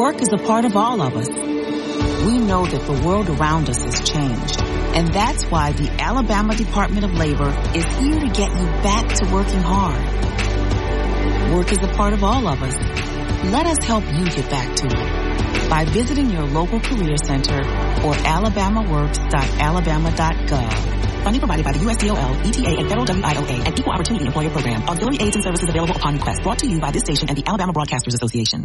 Work is a part of all of us. We know that the world around us has changed. And that's why the Alabama Department of Labor is here to get you back to working hard. Work is a part of all of us. Let us help you get back to it by visiting your local career center or alabamaworks.alabama.gov. Funding provided by the USDOL, ETA, and Federal WIOA and Equal Opportunity Employer Program. Auxiliary aids and services available upon request. Brought to you by this station and the Alabama Broadcasters Association.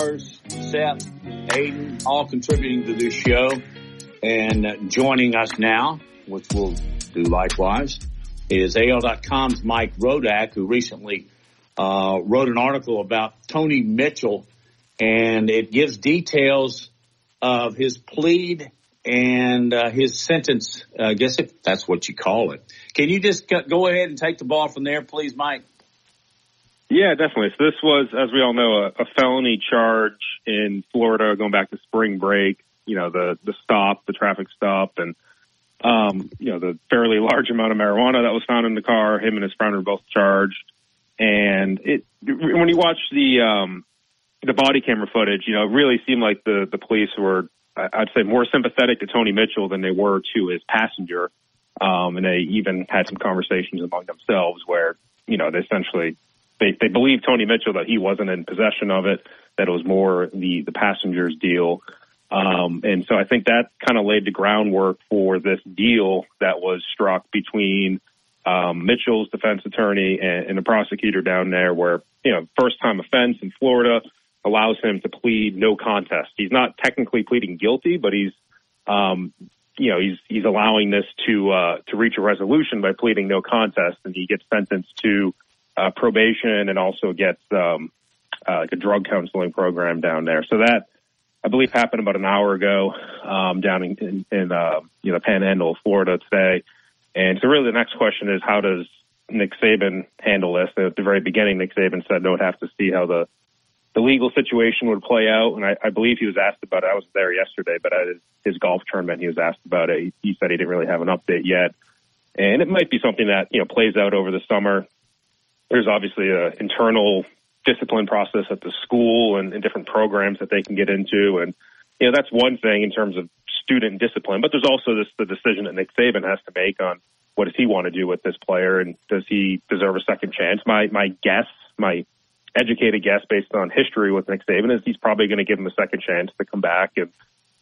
Lars, Seth, Aiden, all contributing to this show. And joining us now, which we'll do likewise, is AL.com's Mike Rodak, who recently uh, wrote an article about Tony Mitchell, and it gives details of his plead and uh, his sentence. I guess if that's what you call it. Can you just go ahead and take the ball from there, please, Mike? Yeah, definitely. So this was, as we all know, a, a felony charge in Florida going back to spring break. You know, the the stop, the traffic stop, and um, you know the fairly large amount of marijuana that was found in the car. Him and his friend were both charged. And it when you watch the um, the body camera footage, you know, it really seemed like the the police were, I'd say, more sympathetic to Tony Mitchell than they were to his passenger. Um, and they even had some conversations among themselves where, you know, they essentially they they believed Tony Mitchell that he wasn't in possession of it, that it was more the the passenger's deal. Um, and so I think that kind of laid the groundwork for this deal that was struck between um, Mitchell's defense attorney and, and the prosecutor down there, where you know first time offense in Florida allows him to plead no contest. He's not technically pleading guilty, but he's um, you know he's he's allowing this to uh, to reach a resolution by pleading no contest, and he gets sentenced to uh, probation and also gets um, uh, like a drug counseling program down there. So that I believe happened about an hour ago um, down in, in, in uh, you know Panhandle, Florida today. And so really the next question is how does Nick Saban handle this? At the very beginning, Nick Saban said no, would have to see how the the legal situation would play out. And I, I believe he was asked about it. I was there yesterday, but at his, his golf tournament, he was asked about it. He, he said he didn't really have an update yet. And it might be something that, you know, plays out over the summer. There's obviously an internal discipline process at the school and, and different programs that they can get into. And, you know, that's one thing in terms of student discipline, but there's also this, the decision that Nick Saban has to make on what does he want to do with this player and does he deserve a second chance? My, my guess, my educated guess based on history with Nick Saban is he's probably going to give him a second chance to come back and,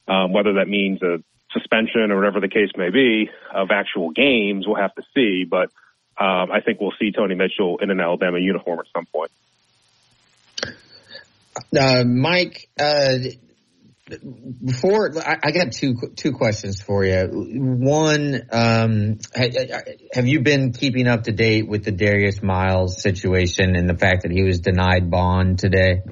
um, whether that means a suspension or whatever the case may be of actual games, we'll have to see. But, um, I think we'll see Tony Mitchell in an Alabama uniform at some point. Uh, Mike, uh, before I, I, got two two questions for you. One, um, have you been keeping up to date with the Darius Miles situation and the fact that he was denied bond today?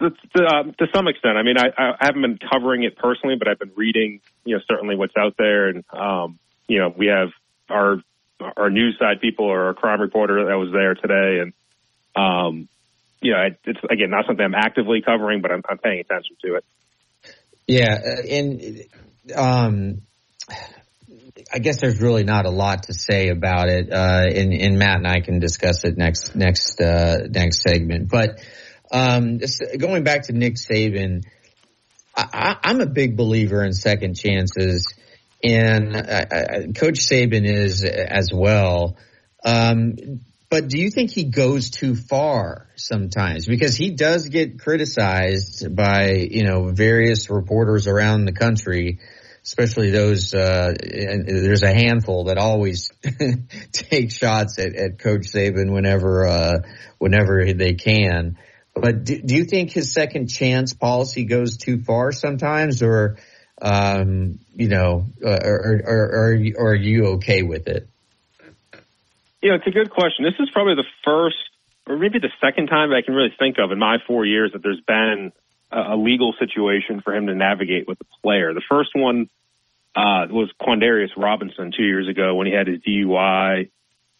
To, to, uh, to some extent, I mean, I, I, haven't been covering it personally, but I've been reading, you know, certainly what's out there, and um, you know, we have our our news side people or our crime reporter that was there today, and um, you know, it's again not something I'm actively covering, but I'm, I'm paying attention to it. Yeah, uh, and um, I guess there's really not a lot to say about it. Uh, and, and Matt and I can discuss it next next uh, next segment. But um, going back to Nick Saban, I, am a big believer in second chances, and I, I, Coach Saban is as well. Um, but do you think he goes too far sometimes? Because he does get criticized by, you know, various reporters around the country, especially those, uh, there's a handful that always take shots at, at Coach Saban whenever, uh, whenever they can. But do, do, you think his second chance policy goes too far sometimes or, um, you know, uh, or, or, or are you okay with it? You know, it's a good question. This is probably the first, or maybe the second time I can really think of in my four years that there's been a, a legal situation for him to navigate with the player. The first one uh, was Quandarius Robinson two years ago when he had his DUI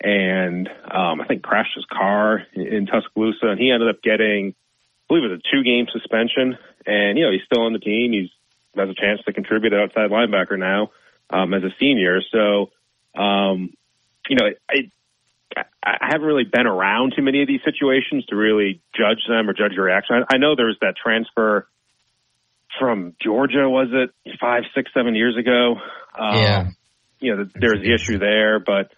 and um, I think crashed his car in, Tuscaloosa, and he ended up getting, I believe it was a two-game suspension. And you know, he's still on the team. He's has a chance to contribute outside linebacker now um, as a senior. So, um, you know, I, I haven't really been around too many of these situations to really judge them or judge your reaction. I, I know there was that transfer from Georgia, was it five, six, seven years ago? Um, yeah. You know, there's the issue there, but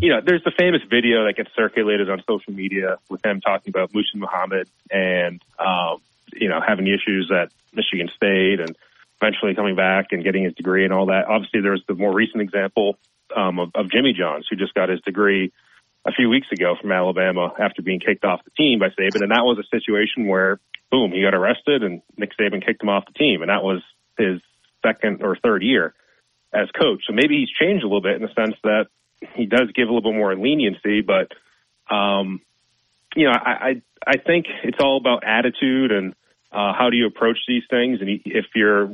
you know, there's the famous video that gets circulated on social media with him talking about Muhsin Muhammad and, um, you know, having issues at Michigan State and eventually coming back and getting his degree and all that. Obviously, there's the more recent example um, of, of Jimmy Johns, who just got his degree a few weeks ago from Alabama after being kicked off the team by Saban. And that was a situation where, boom, he got arrested and Nick Saban kicked him off the team. And that was his second or third year as coach. So maybe he's changed a little bit in the sense that he does give a little bit more leniency, but, um, you know, I, I, I think it's all about attitude and, uh, how do you approach these things? And if you're,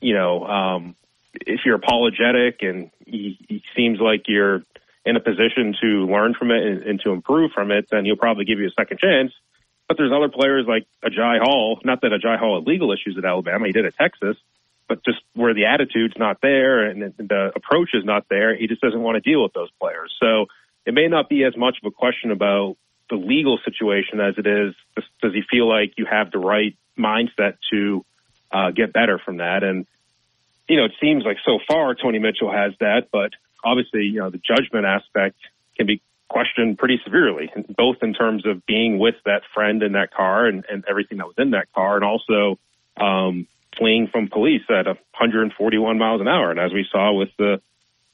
you know, um, if you're apologetic and he seems like you're in a position to learn from it and, and to improve from it, then he'll probably give you a second chance. But there's other players like Agiye Hall. Not that Agiye Hall had legal issues at Alabama; he did at Texas. But just where the attitude's not there and the approach is not there, he just doesn't want to deal with those players. So it may not be as much of a question about the legal situation as it is, does he feel like you have the right mindset to uh, get better from that? And you know, it seems like so far Tony Mitchell has that, but obviously, you know, the judgment aspect can be questioned pretty severely, both in terms of being with that friend in that car and, and everything that was in that car, and also um, fleeing from police at 141 miles an hour. And as we saw with the,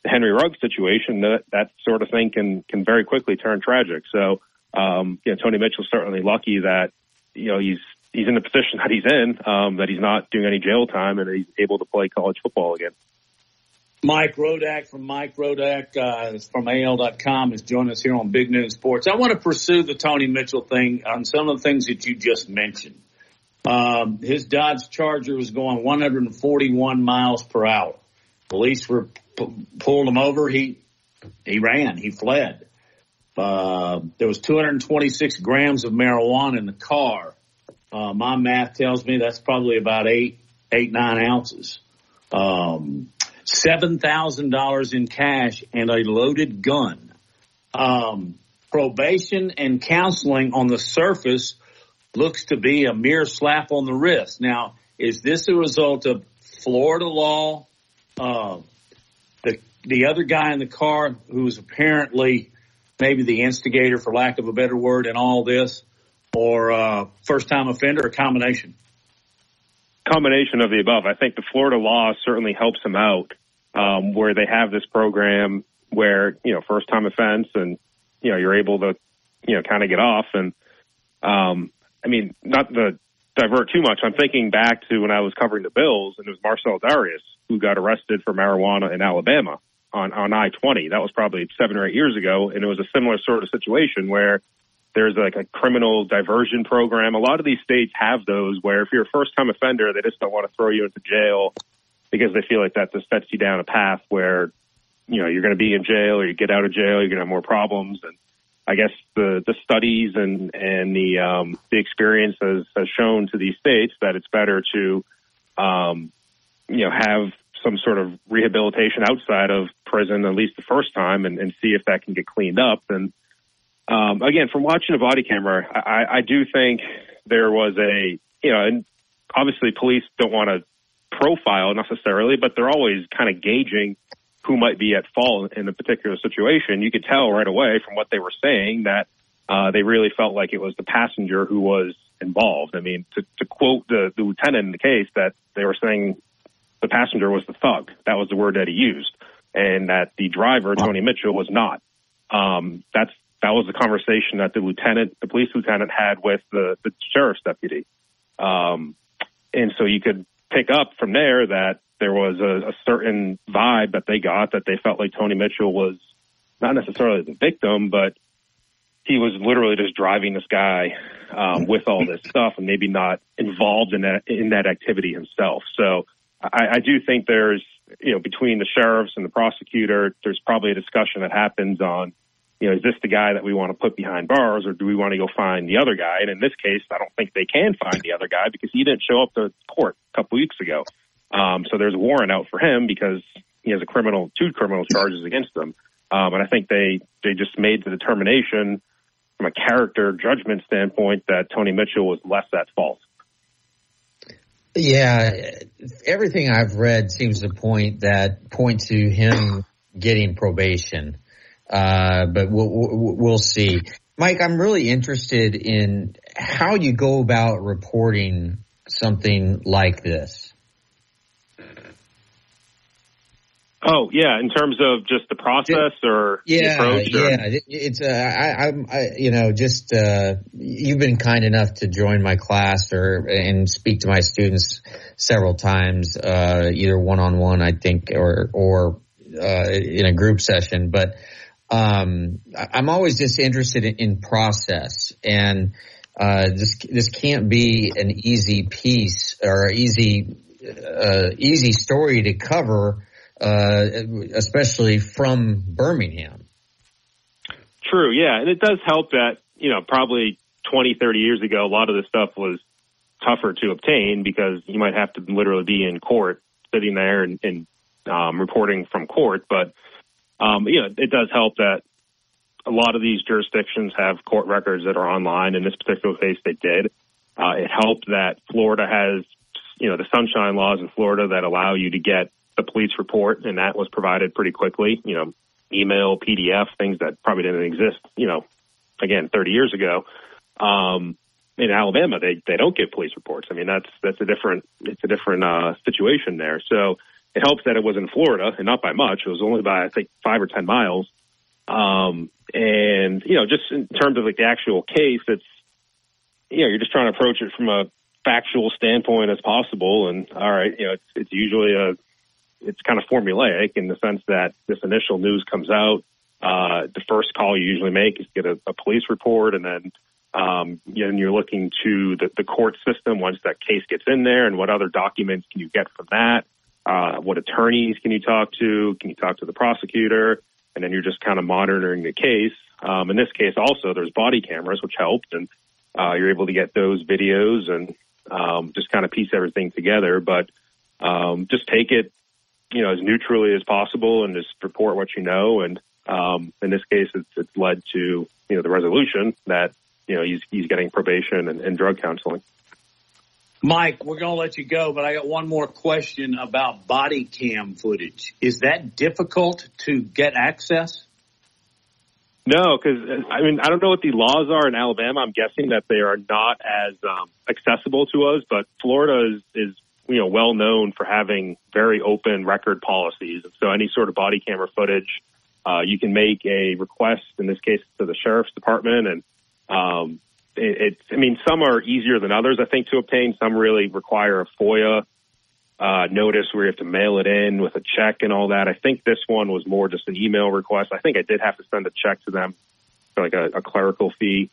Henry Ruggs situation, that that sort of thing can can very quickly turn tragic. So, um, you know, Tony Mitchell's certainly lucky that you know he's he's in the position that he's in, um, that he's not doing any jail time, and he's able to play college football again. Mike Rodak from Mike Rodak uh, from AL.com is joining us here on Big Noon Sports. I want to pursue the Tony Mitchell thing on some of the things that you just mentioned. Um, his Dodge Charger was going 141 miles per hour. Police were p- pulled him over. He he ran. He fled. Uh, there was 226 grams of marijuana in the car. Uh, my math tells me that's probably about eight, eight, nine ounces. Um, $7,000 in cash and a loaded gun. Um, probation and counseling on the surface looks to be a mere slap on the wrist. Now, is this a result of Florida law? Uh, the the other guy in the car who was apparently maybe the instigator, for lack of a better word, in all this, or uh, first time offender, a combination? Combination of the above. I think the Florida law certainly helps them out, um, where they have this program where you know first time offense, and you know you're able to you know kind of get off. And um, I mean, not to divert too much. I'm thinking back to when I was covering the Bills, and it was Marcell Dareus who got arrested for marijuana in Alabama on on I-20. That was probably seven or eight years ago, and it was a similar sort of situation where there's like a criminal diversion program. A lot of these states have those where if you're a first time offender, they just don't want to throw you into jail because they feel like that just sets you down a path where, you know, you're going to be in jail or you get out of jail, you're going to have more problems. And I guess the, the studies and, and the, um, the experience has, has shown to these states that it's better to, um, you know, have some sort of rehabilitation outside of prison, at least the first time and, and see if that can get cleaned up. And, um, again, from watching a body camera, I, I do think there was a, you know, and obviously police don't want to profile necessarily, but they're always kind of gauging who might be at fault in a particular situation. You could tell right away from what they were saying that uh, they really felt like it was the passenger who was involved. I mean, to, to quote the, the lieutenant in the case, that they were saying the passenger was the thug. That was the word that he used, and that the driver, Tony Mitchell, was not. Um, that's that was the conversation that the lieutenant, the police lieutenant, had with the, the sheriff's deputy. Um, and so you could pick up from there that there was a, a certain vibe that they got that they felt like Tony Mitchell was not necessarily the victim, but he was literally just driving this guy um, with all this stuff and maybe not involved in that in that activity himself. So I, I do think there's you know between the sheriffs and the prosecutor, there's probably a discussion that happens on you know, is this the guy that we want to put behind bars or do we want to go find the other guy? And in this case, I don't think they can find the other guy because he didn't show up to court a couple weeks ago. Um, so there's a warrant out for him because he has a criminal, two criminal charges against him. Um, and I think they, they just made the determination from a character judgment standpoint that Tony Mitchell was less at fault. Yeah, everything I've read seems to point that point to him getting probation. Uh, but we'll, we'll see. Mike, I'm really interested in how you go about reporting something like this. Oh yeah, in terms of just the process or yeah, approach or? yeah, it's uh, I, I'm I, you know just uh, you've been kind enough to join my class or and speak to my students several times, uh, either one on one, I think, or or uh, in a group session, but um, I'm always just interested in, in process and, uh, this, this can't be an easy piece or easy, uh, easy story to cover, uh, especially from Birmingham. True. Yeah. And it does help that, you know, probably 20, 30 years ago, a lot of this stuff was tougher to obtain because you might have to literally be in court sitting there and, and um, reporting from court. But um, you know, it does help that a lot of these jurisdictions have court records that are online. In this particular case, they did. Uh, it helped that Florida has, you know, the sunshine laws in Florida that allow you to get the police report, and that was provided pretty quickly. You know, email, PDF, things that probably didn't exist. You know, again, 30 years ago. Um, in Alabama, they they don't get police reports. I mean, that's that's a different it's a different uh, situation there. So it helps that it was in Florida and not by much. It was only by I think five or ten miles. Um, and you know, just in terms of like the actual case, it's you know, you're just trying to approach it from a factual standpoint as possible. And all right, you know, it's, it's usually a, it's kind of formulaic in the sense that this initial news comes out. Uh, the first call you usually make is get a, a police report and then, um, you know, you're looking to the, the court system once that case gets in there and what other documents can you get from that? Uh, what attorneys can you talk to? Can you talk to the prosecutor? And then you're just kind of monitoring the case. Um, in this case also, there's body cameras, which helped. And uh, you're able to get those videos and um, just kind of piece everything together. But um, just take it, you know, as neutrally as possible and just report what you know. And um, in this case, it's, it's led to you know the resolution that you know he's he's getting probation and, and drug counseling. Mike, we're going to let you go, but I got one more question about body cam footage. Is that difficult to get access? No, because I mean I don't know what the laws are in Alabama. I'm guessing that they are not as um, accessible to us, but Florida is, is you know well known for having very open record policies. So any sort of body camera footage, uh, you can make a request. In this case, to the sheriff's department, and um, it, it. I mean, some are easier than others, I think, to obtain. Some really require a FOIA uh, notice where you have to mail it in with a check and all that. I think this one was more just an email request. I think I did have to send a check to them for like a, a clerical fee.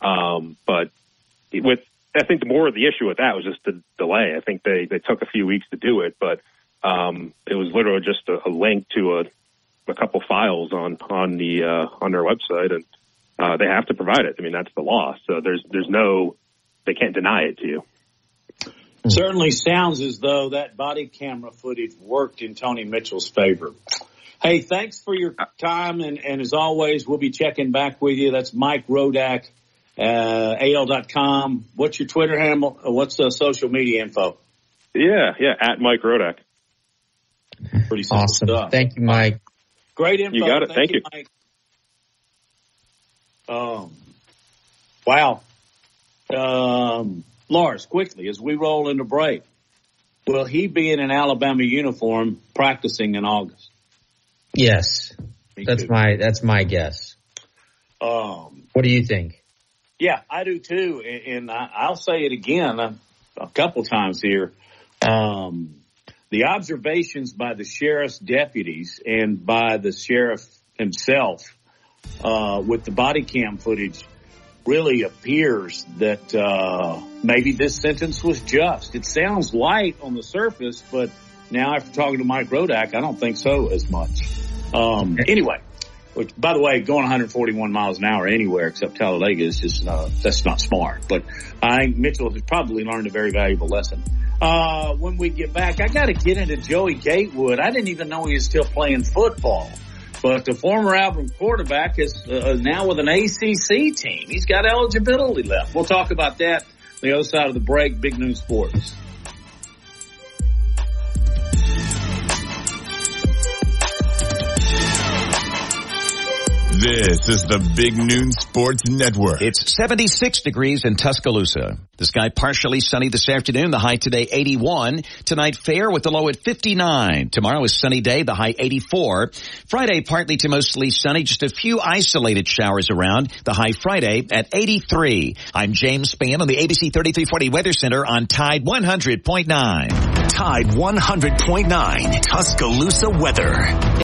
Um, but with, I think the more of the issue with that was just the delay. I think they, they took a few weeks to do it, but, um, it was literally just a, a link to a, a couple files on, on the, uh, on their website and, uh, they have to provide it. I mean, that's the law. So there's, there's no, they can't deny it to you. Certainly sounds as though that body camera footage worked in Tony Mitchell's favor. Hey, thanks for your time. And, and as always, we'll be checking back with you. That's Mike Rodak, uh, AL.com. What's your Twitter handle? What's the social media info? Yeah, yeah, at Mike Rodak. Pretty awesome. Stuff. Thank you, Mike. Great info. You got it. Thank, Thank you. Mike. Um, wow. Um, Lars, quickly, as we roll into break, will he be in an Alabama uniform practicing in August? Yes. Me That's too. my that's my guess. Um, What do you think? yeah, I do too. And, and I, I'll say it again a, a couple times here. Um, the observations by the sheriff's deputies and by the sheriff himself uh, with the body cam footage really appears that uh, maybe this sentence was just. It sounds light on the surface, but now after talking to Mike Rodak, I don't think so as much. Um, anyway, which by the way, going 141 miles an hour anywhere except Talladega is just uh, that's not smart. But I think Mitchell has probably learned a very valuable lesson. Uh, when we get back, I got to get into Joey Gatewood. I didn't even know he was still playing football. But the former Auburn quarterback is uh, now with an ACC team. He's got eligibility left. We'll talk about that on the other side of the break. Big Noon Sports. This is the Big Noon Sports Network. It's 76 degrees in Tuscaloosa. The sky partially sunny this afternoon. The high today 81. Tonight fair with the low at 59. Tomorrow is sunny day. The high 84. Friday partly to mostly sunny. Just a few isolated showers around. The high Friday at 83. I'm James Spann on the ABC 3340 Weather Center on Tide 100.9. Tide 100.9 Tuscaloosa weather.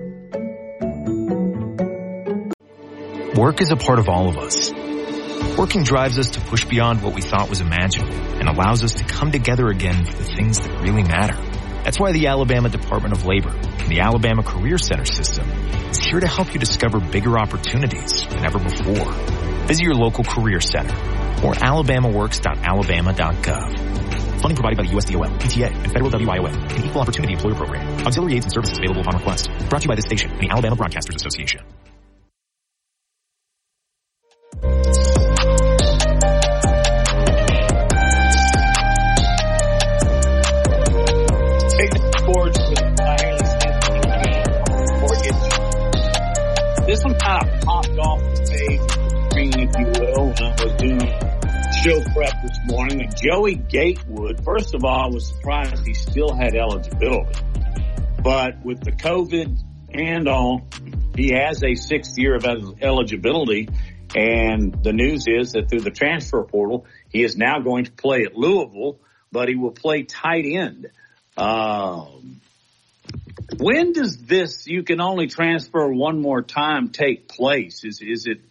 Work is a part of all of us. Working drives us to push beyond what we thought was imaginable and allows us to come together again for the things that really matter. That's why the Alabama Department of Labor and the Alabama Career Center system is here to help you discover bigger opportunities than ever before. Visit your local career center or alabamaworks.alabama.gov. Funding provided by the USDOL, ETA, and Federal WIOA, an equal opportunity employer program. Auxiliary aids and services available upon request. Brought to you by this station and the Alabama Broadcasters Association. This one kind of popped off the page, if you will, when I was doing show prep this morning. And Joey Gatewood, first of all, I was surprised he still had eligibility. But with the COVID and all, he has a sixth year of eligibility. And the news is that through the transfer portal, he is now going to play at Louisville, but he will play tight end. Um, when does this you can only transfer one more time take place? Is is it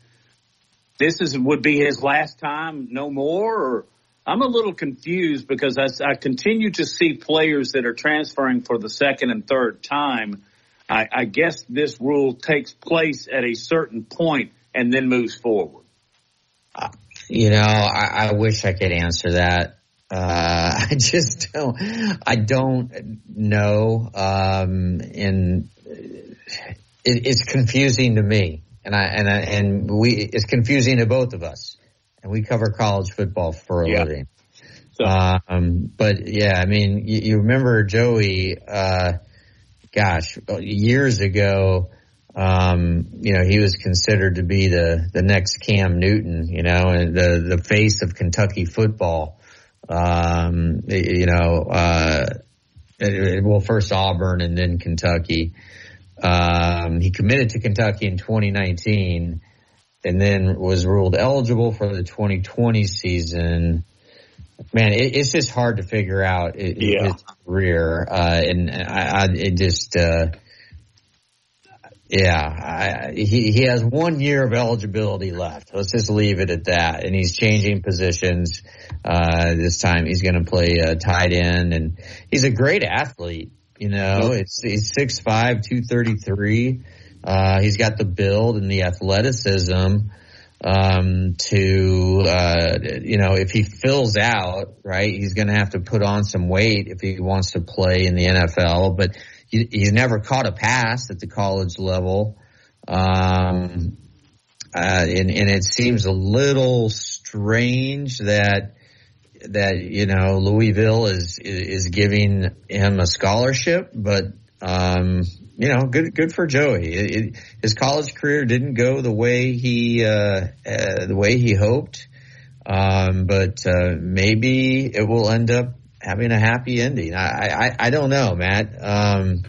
this is would be his last time, no more, or I'm a little confused because I, I continue to see players that are transferring for the second and third time. I, I guess this rule takes place at a certain point and then moves forward. You know, I, I wish I could answer that. Uh, I just don't, I don't know. Um, and it, it's confusing to me and I, and I, and we, it's confusing to both of us and we cover college football for a yeah. living. So. Um, but yeah, I mean, you, you remember Joey, uh, gosh, years ago, um, you know, he was considered to be the, the next Cam Newton, you know, and the, the face of Kentucky football. Um, you know, uh, well, first Auburn and then Kentucky. Um, he committed to Kentucky in 2019 and then was ruled eligible for the 2020 season. Man, it, it's just hard to figure out it, yeah. his career. Uh, and I, I, it just, uh, yeah, I, he he has one year of eligibility left. Let's just leave it at that. And he's changing positions. Uh, this time he's going to play uh, tight end, and he's a great athlete. You know, it's he's six five, two thirty three. Uh, he's got the build and the athleticism um, to, uh, you know, if he fills out, right, he's going to have to put on some weight if he wants to play in the NFL. But he, he's never caught a pass at the college level. Um, uh, and, and it seems a little strange that, that, you know, Louisville is, is giving him a scholarship, but, um, you know, good, good for Joey. It, it, his college career didn't go the way he, uh, uh, the way he hoped. Um, but, uh, maybe it will end up having a happy ending. I, I, I don't know, Matt. Um,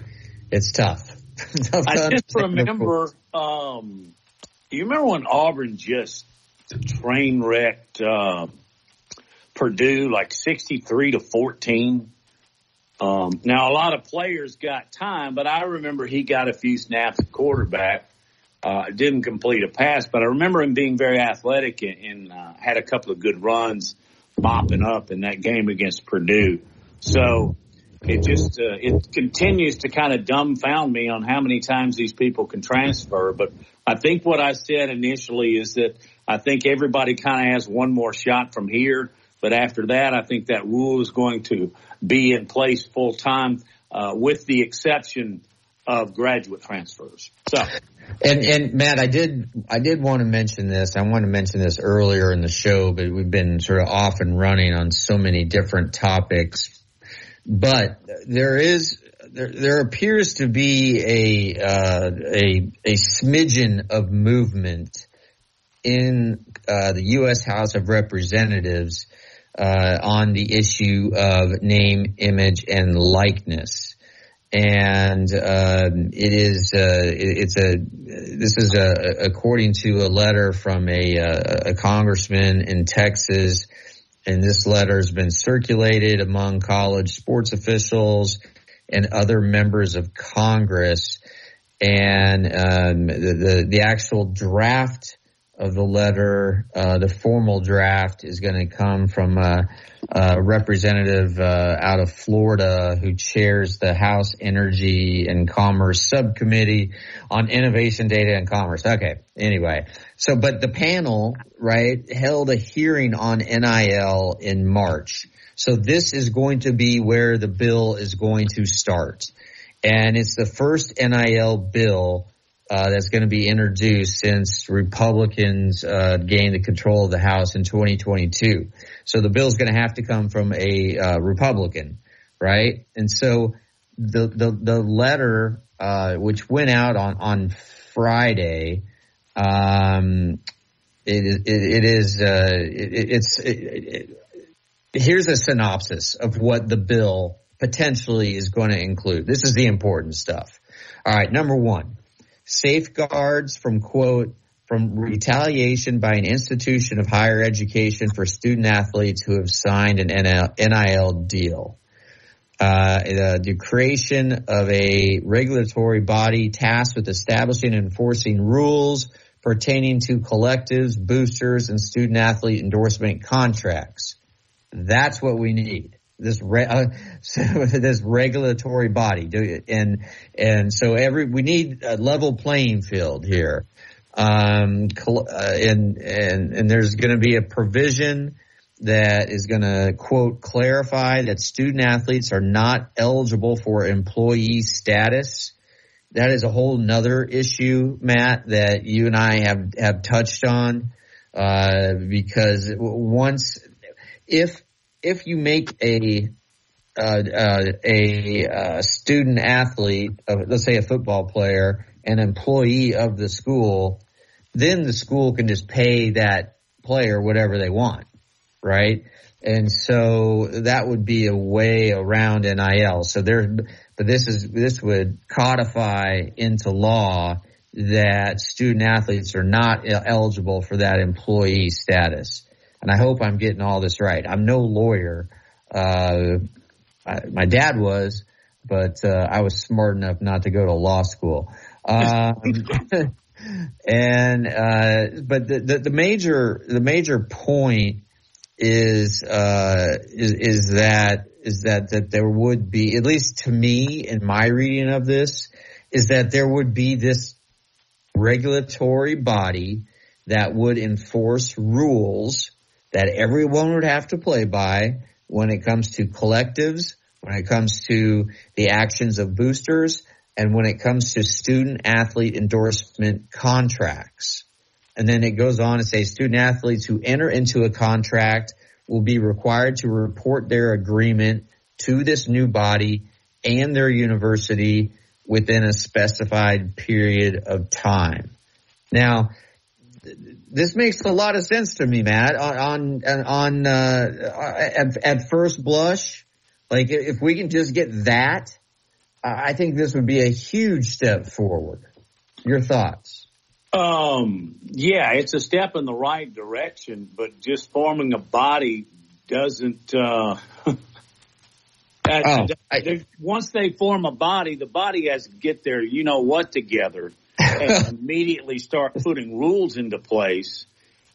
it's tough. tough I just remember, um, you remember when Auburn just train wrecked, uh, Purdue like 63 to 14. Um, now a lot of players got time, but I remember he got a few snaps at quarterback. Uh, didn't complete a pass, but I remember him being very athletic and, and uh, had a couple of good runs mopping up in that game against Purdue. So it just uh, it continues to kind of dumbfound me on how many times these people can transfer. But I think what I said initially is that I think everybody kind of has one more shot from here. But after that, I think that rule is going to be in place full time, uh, with the exception of graduate transfers. So. And and Matt, I did I did want to mention this. I want to mention this earlier in the show, but we've been sort of off and running on so many different topics. But there is there, there appears to be a uh, a a smidgen of movement in uh, the U.S. House of Representatives uh, on the issue of name, image, and likeness. And um, it is uh, it's a this is a, according to a letter from a, a congressman in Texas, and this letter has been circulated among college sports officials and other members of Congress. And um, the, the the actual draft of the letter, uh, the formal draft is going to come from a, a representative uh, out of Florida who chairs the House Energy and Commerce Subcommittee on Innovation, Data, and Commerce. Okay. Anyway, so but the panel right held a hearing on NIL in March. So this is going to be where the bill is going to start. And it's the first NIL bill uh, that's going to be introduced since Republicans uh, gained the control of the House in 2022. So the bill is going to have to come from a uh, Republican, right? And so the the, the letter uh, which went out on on Friday, um, it, it, it is uh, it, it's it, here's a synopsis of what the bill potentially is going to include. This is the important stuff. All right, number one safeguards from quote, from retaliation by an institution of higher education for student athletes who have signed an NIL deal. Uh, the creation of a regulatory body tasked with establishing and enforcing rules pertaining to collectives, boosters, and student athlete endorsement contracts. That's what we need this re- uh, this regulatory body, do and and so every we need a level playing field here, um, uh, and and and there's going to be a provision that is going to quote clarify that student athletes are not eligible for employee status. That is a whole nother issue, Matt, that you and I have have touched on, uh, because once if if you make a uh, uh, a uh, student athlete, let's say a football player, an employee of the school, then the school can just pay that player whatever they want, right? And so that would be a way around NIL. So there, but this is this would codify into law that student athletes are not eligible for that employee status and I hope I'm getting all this right. I'm no lawyer. Uh, I, my dad was, but uh, I was smart enough not to go to law school. Um, and uh, but the, the, the, major the major point is uh, is, is that is that that there would be at least to me in my reading of this is that there would be this regulatory body that would enforce rules that everyone would have to play by when it comes to collectives, when it comes to the actions of boosters, and when it comes to student athlete endorsement contracts. And then it goes on to say student athletes who enter into a contract will be required to report their agreement to this new body and their university within a specified period of time. Now, this makes a lot of sense to me, Matt. On on, on uh, at, at first blush, like if we can just get that, I think this would be a huge step forward. Your thoughts? Um, yeah, it's a step in the right direction, but just forming a body doesn't. Uh, oh, I, once they form a body, the body has to get their you know what together and immediately start putting rules into place.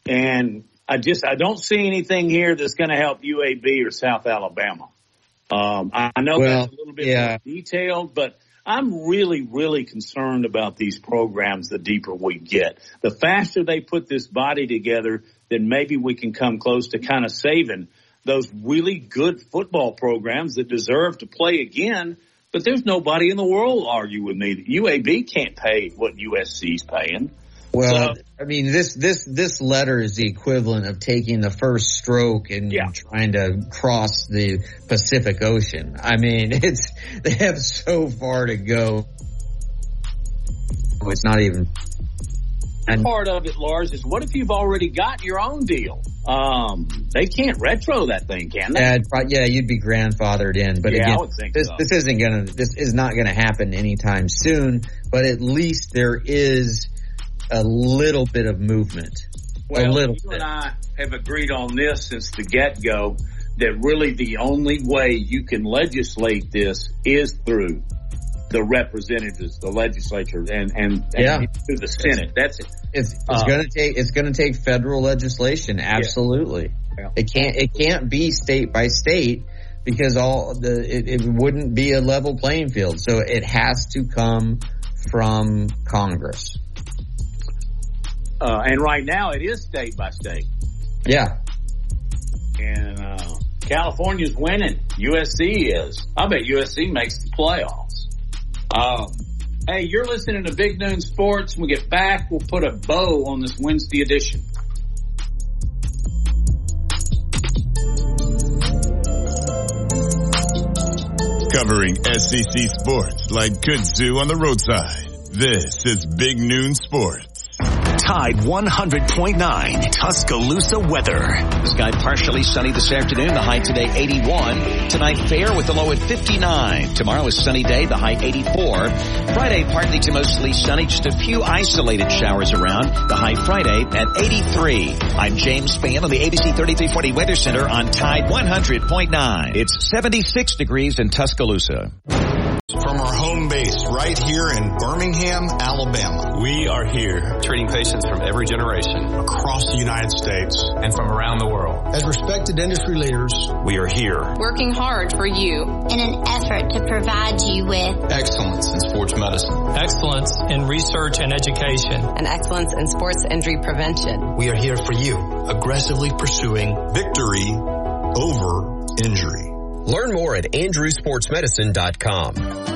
And I just I don't see anything here that's going to help UAB or South Alabama. Um, I know well, that's a little bit yeah. more detailed, but I'm really, really concerned about these programs the deeper we get. The faster they put this body together, then maybe we can come close to kind of saving those really good football programs that deserve to play again but there's nobody in the world argue with me that UAB can't pay what USC's paying. Well, so, I mean, this this this letter is the equivalent of taking the first stroke and yeah. trying to cross the Pacific Ocean. I mean, it's they have so far to go. It's not even and, part of it, Lars, is what if you've already got your own deal? Um, they can't retro that thing, can they? Yeah, yeah, you'd be grandfathered in. But yeah, again, I would think this, so. this isn't gonna, this is not gonna happen anytime soon. But at least there is a little bit of movement. Well, a little you bit. and I have agreed on this since the get go that really the only way you can legislate this is through the representatives, the legislature, and and, and Yeah. through the Senate. That's it. It's it's Uh, gonna take it's gonna take federal legislation. Absolutely, Yeah. it can't it can't be state by state because all the it, it wouldn't be a level playing field. So it has to come from Congress. Uh, and right now it is state by state. Yeah, And uh, California's winning. USC is. I bet USC makes the playoffs. Um, hey, you're listening to Big Noon Sports. When we get back, we'll put a bow on this Wednesday edition. Covering SEC sports like kudzu on the roadside. This is Big Noon Sports. Tide 100.9 Tuscaloosa weather. The sky partially sunny this afternoon. The high today 81. Tonight fair with the low at 59. Tomorrow is sunny day. The high 84. Friday partly to mostly sunny. Just a few isolated showers around. The high Friday at 83. I'm James Spann on the ABC 3340 Weather Center on Tide 100.9. It's 76 degrees in Tuscaloosa. From our home base right here in Birmingham, Alabama. We are here treating patients from every generation Across the United States. and from around the world. As respected industry leaders, We are here. Working hard for you in an effort to provide you with Excellence in sports medicine. Excellence in research and education. And excellence in sports injury prevention. we are here for you, aggressively pursuing Victory over injury. Learn more at andrewsportsmedicine.com.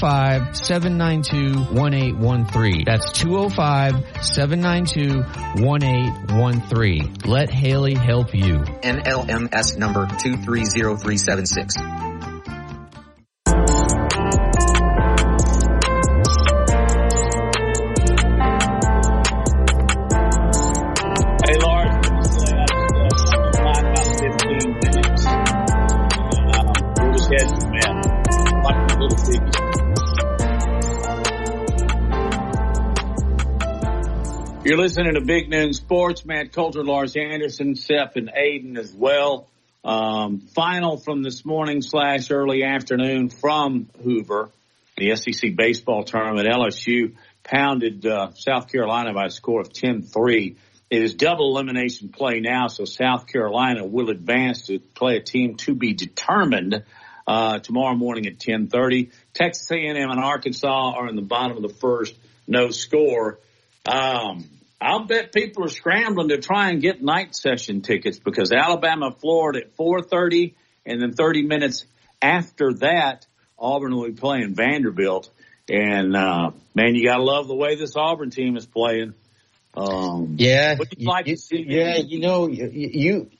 205-792-1813. That's 205-792-1813. Let Haley help you. NMLS number 230376. You're listening to Big Noon Sports. Matt Coulter, Lars Anderson, Seth, and Aiden as well. Um, final from this morning slash early afternoon from Hoover, the SEC baseball tournament. LSU pounded uh, South Carolina by a score of 10-3. It is double elimination play now, so South Carolina will advance to play a team to be determined uh, tomorrow morning at 10:30. Texas A&M and Arkansas are in the bottom of the first, no score. Um, I'll bet people are scrambling to try and get night session tickets because Alabama, Florida at 4:30, and then 30 minutes after that, Auburn will be playing Vanderbilt. And uh, man, you gotta love the way this Auburn team is playing. Um, yeah, you like see? yeah. You know, you, you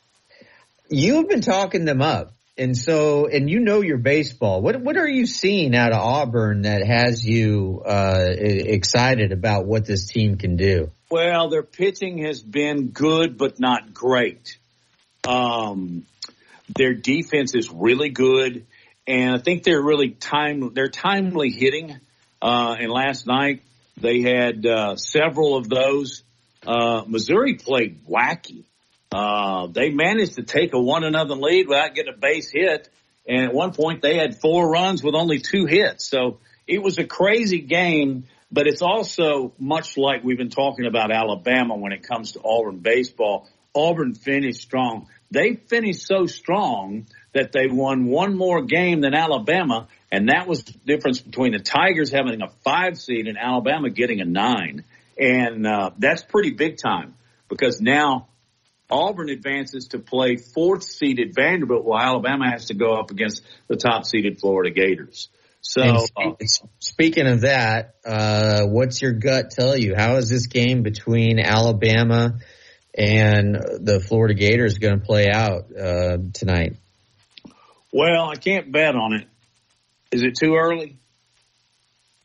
you've been talking them up, and so and you know your baseball. What what are you seeing out of Auburn that has you uh, excited about what this team can do? Well, their pitching has been good, but not great. Um, their defense is really good, and I think they're really time. They're timely hitting. Uh, and last night they had uh, several of those. Uh, Missouri played wacky. Uh, they managed to take a one another lead without getting a base hit, and at one point they had four runs with only two hits. So it was a crazy game. But it's also much like we've been talking about Alabama when it comes to Auburn baseball. Auburn finished strong. they finished so strong that they won one more game than Alabama, and that was the difference between the Tigers having a five seed and Alabama getting a nine. And uh, that's pretty big time because now Auburn advances to play fourth seeded Vanderbilt while Alabama has to go up against the top seeded Florida Gators. So, uh, speaking of that, uh, what's your gut tell you? How is this game between Alabama and the Florida Gators going to play out uh, tonight? Well, I can't bet on it. Is it too early?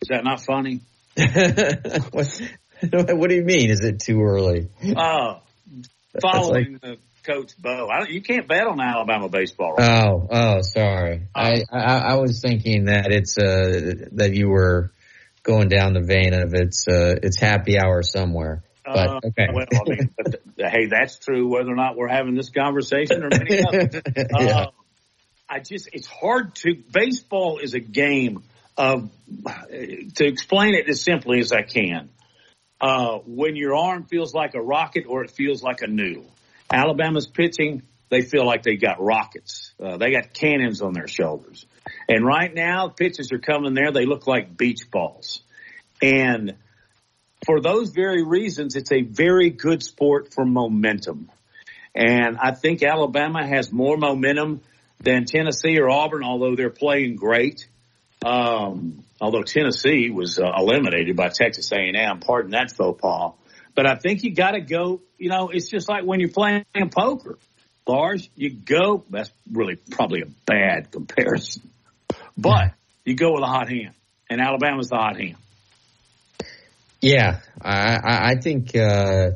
Is that not funny? what, what, do you mean? Is it too early? Oh, following like, the coach Bo. you can't bet on Alabama baseball. Right oh, oh, sorry. Oh. I, I, I was thinking that it's uh that you were going down the vein of it's uh it's happy hour somewhere. But uh, okay. well, I mean, but, hey, that's true whether or not we're having this conversation or many others. yeah. Uh, I just it's hard to baseball is a game of to explain it as simply as I can. Uh, when your arm feels like a rocket or it feels like a noodle. Alabama's pitching, they feel like they got rockets. Uh, they got cannons on their shoulders. And right now, pitches are coming there. They look like beach balls. And for those very reasons, it's a very good sport for momentum. And I think Alabama has more momentum than Tennessee or Auburn, although they're playing great. Um, although Tennessee was uh, eliminated by Texas A&M, pardon that faux pas. But I think you got to go. You know, it's just like when you're playing poker, Lars. You go. That's really probably a bad comparison, but you go with a hot hand, and Alabama's the hot hand. Yeah, I, I think uh,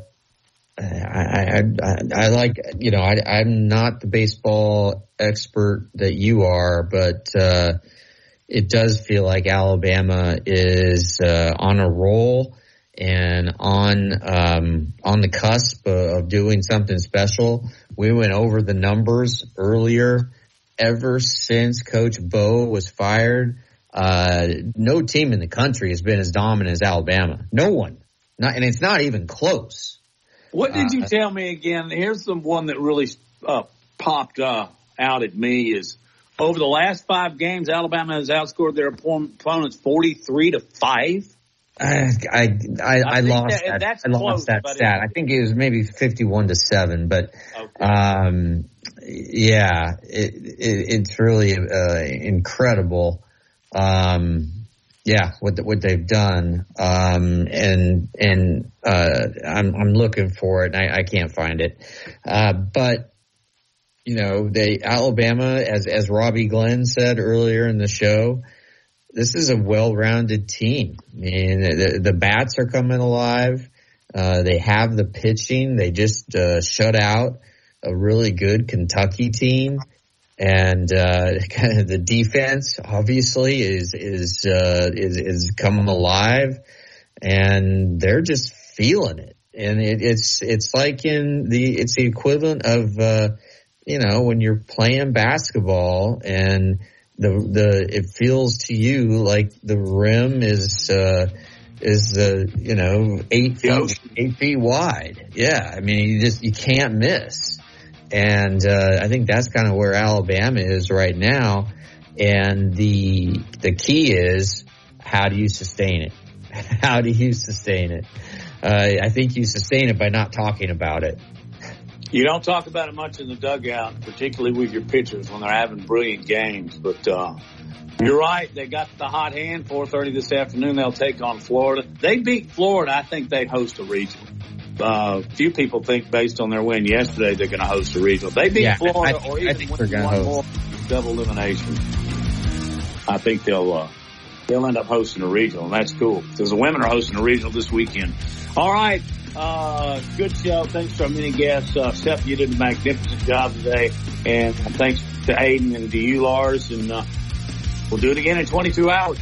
I, I, I, I like you know I, I'm not the baseball expert that you are, but uh, it does feel like Alabama is uh, on a roll and on um, on the cusp of doing something special. We went over the numbers earlier. Ever since Coach Bo was fired, uh, no team in the country has been as dominant as Alabama. No one, not, and it's not even close. What did you uh, tell me again? Here's the one that really uh, popped uh, out at me is over the last five games, Alabama has outscored their opponents 43 to 5. I I, I, I lost that, that I lost that stat. I think it was maybe fifty one to seven, but okay. um, yeah, it, it, it's really uh, incredible. Um, yeah, what what they've done, um, and and uh, I'm I'm looking for it, and I, I can't find it, uh, but you know, they Alabama, as as Robbie Glenn said earlier in the show, this is a well-rounded team. I mean, the, the bats are coming alive. Uh, they have the pitching. They just uh, shut out a really good Kentucky team, and uh, kind of the defense obviously is is uh, is is coming alive, and they're just feeling it. And it, it's it's like in the it's the equivalent of uh, you know, when you're playing basketball and the, the, it feels to you like the rim is, uh, is, uh, you know, eight feet, eight feet wide. Yeah. I mean, you just, you can't miss. And, uh, I think that's kind of where Alabama is right now. And the, the key is how do you sustain it? how do you sustain it? Uh, I think you sustain it by not talking about it. You don't talk about it much in the dugout, particularly with your pitchers when they're having brilliant games. But uh, you're right; they got the hot hand. 4:30 this afternoon, they'll take on Florida. They beat Florida. I think they'd host a regional. Uh, few people think based on their win yesterday they're going to host a regional. They beat yeah, Florida, I, or even think they're one more double elimination. I think they'll uh, they'll end up hosting a regional, and that's cool because the women are hosting a regional this weekend. All right. Uh, good show. Thanks to our many guests. Uh, Seth, you did a magnificent job today. And thanks to Aiden and to you, Lars. And uh, we'll do it again in 22 hours.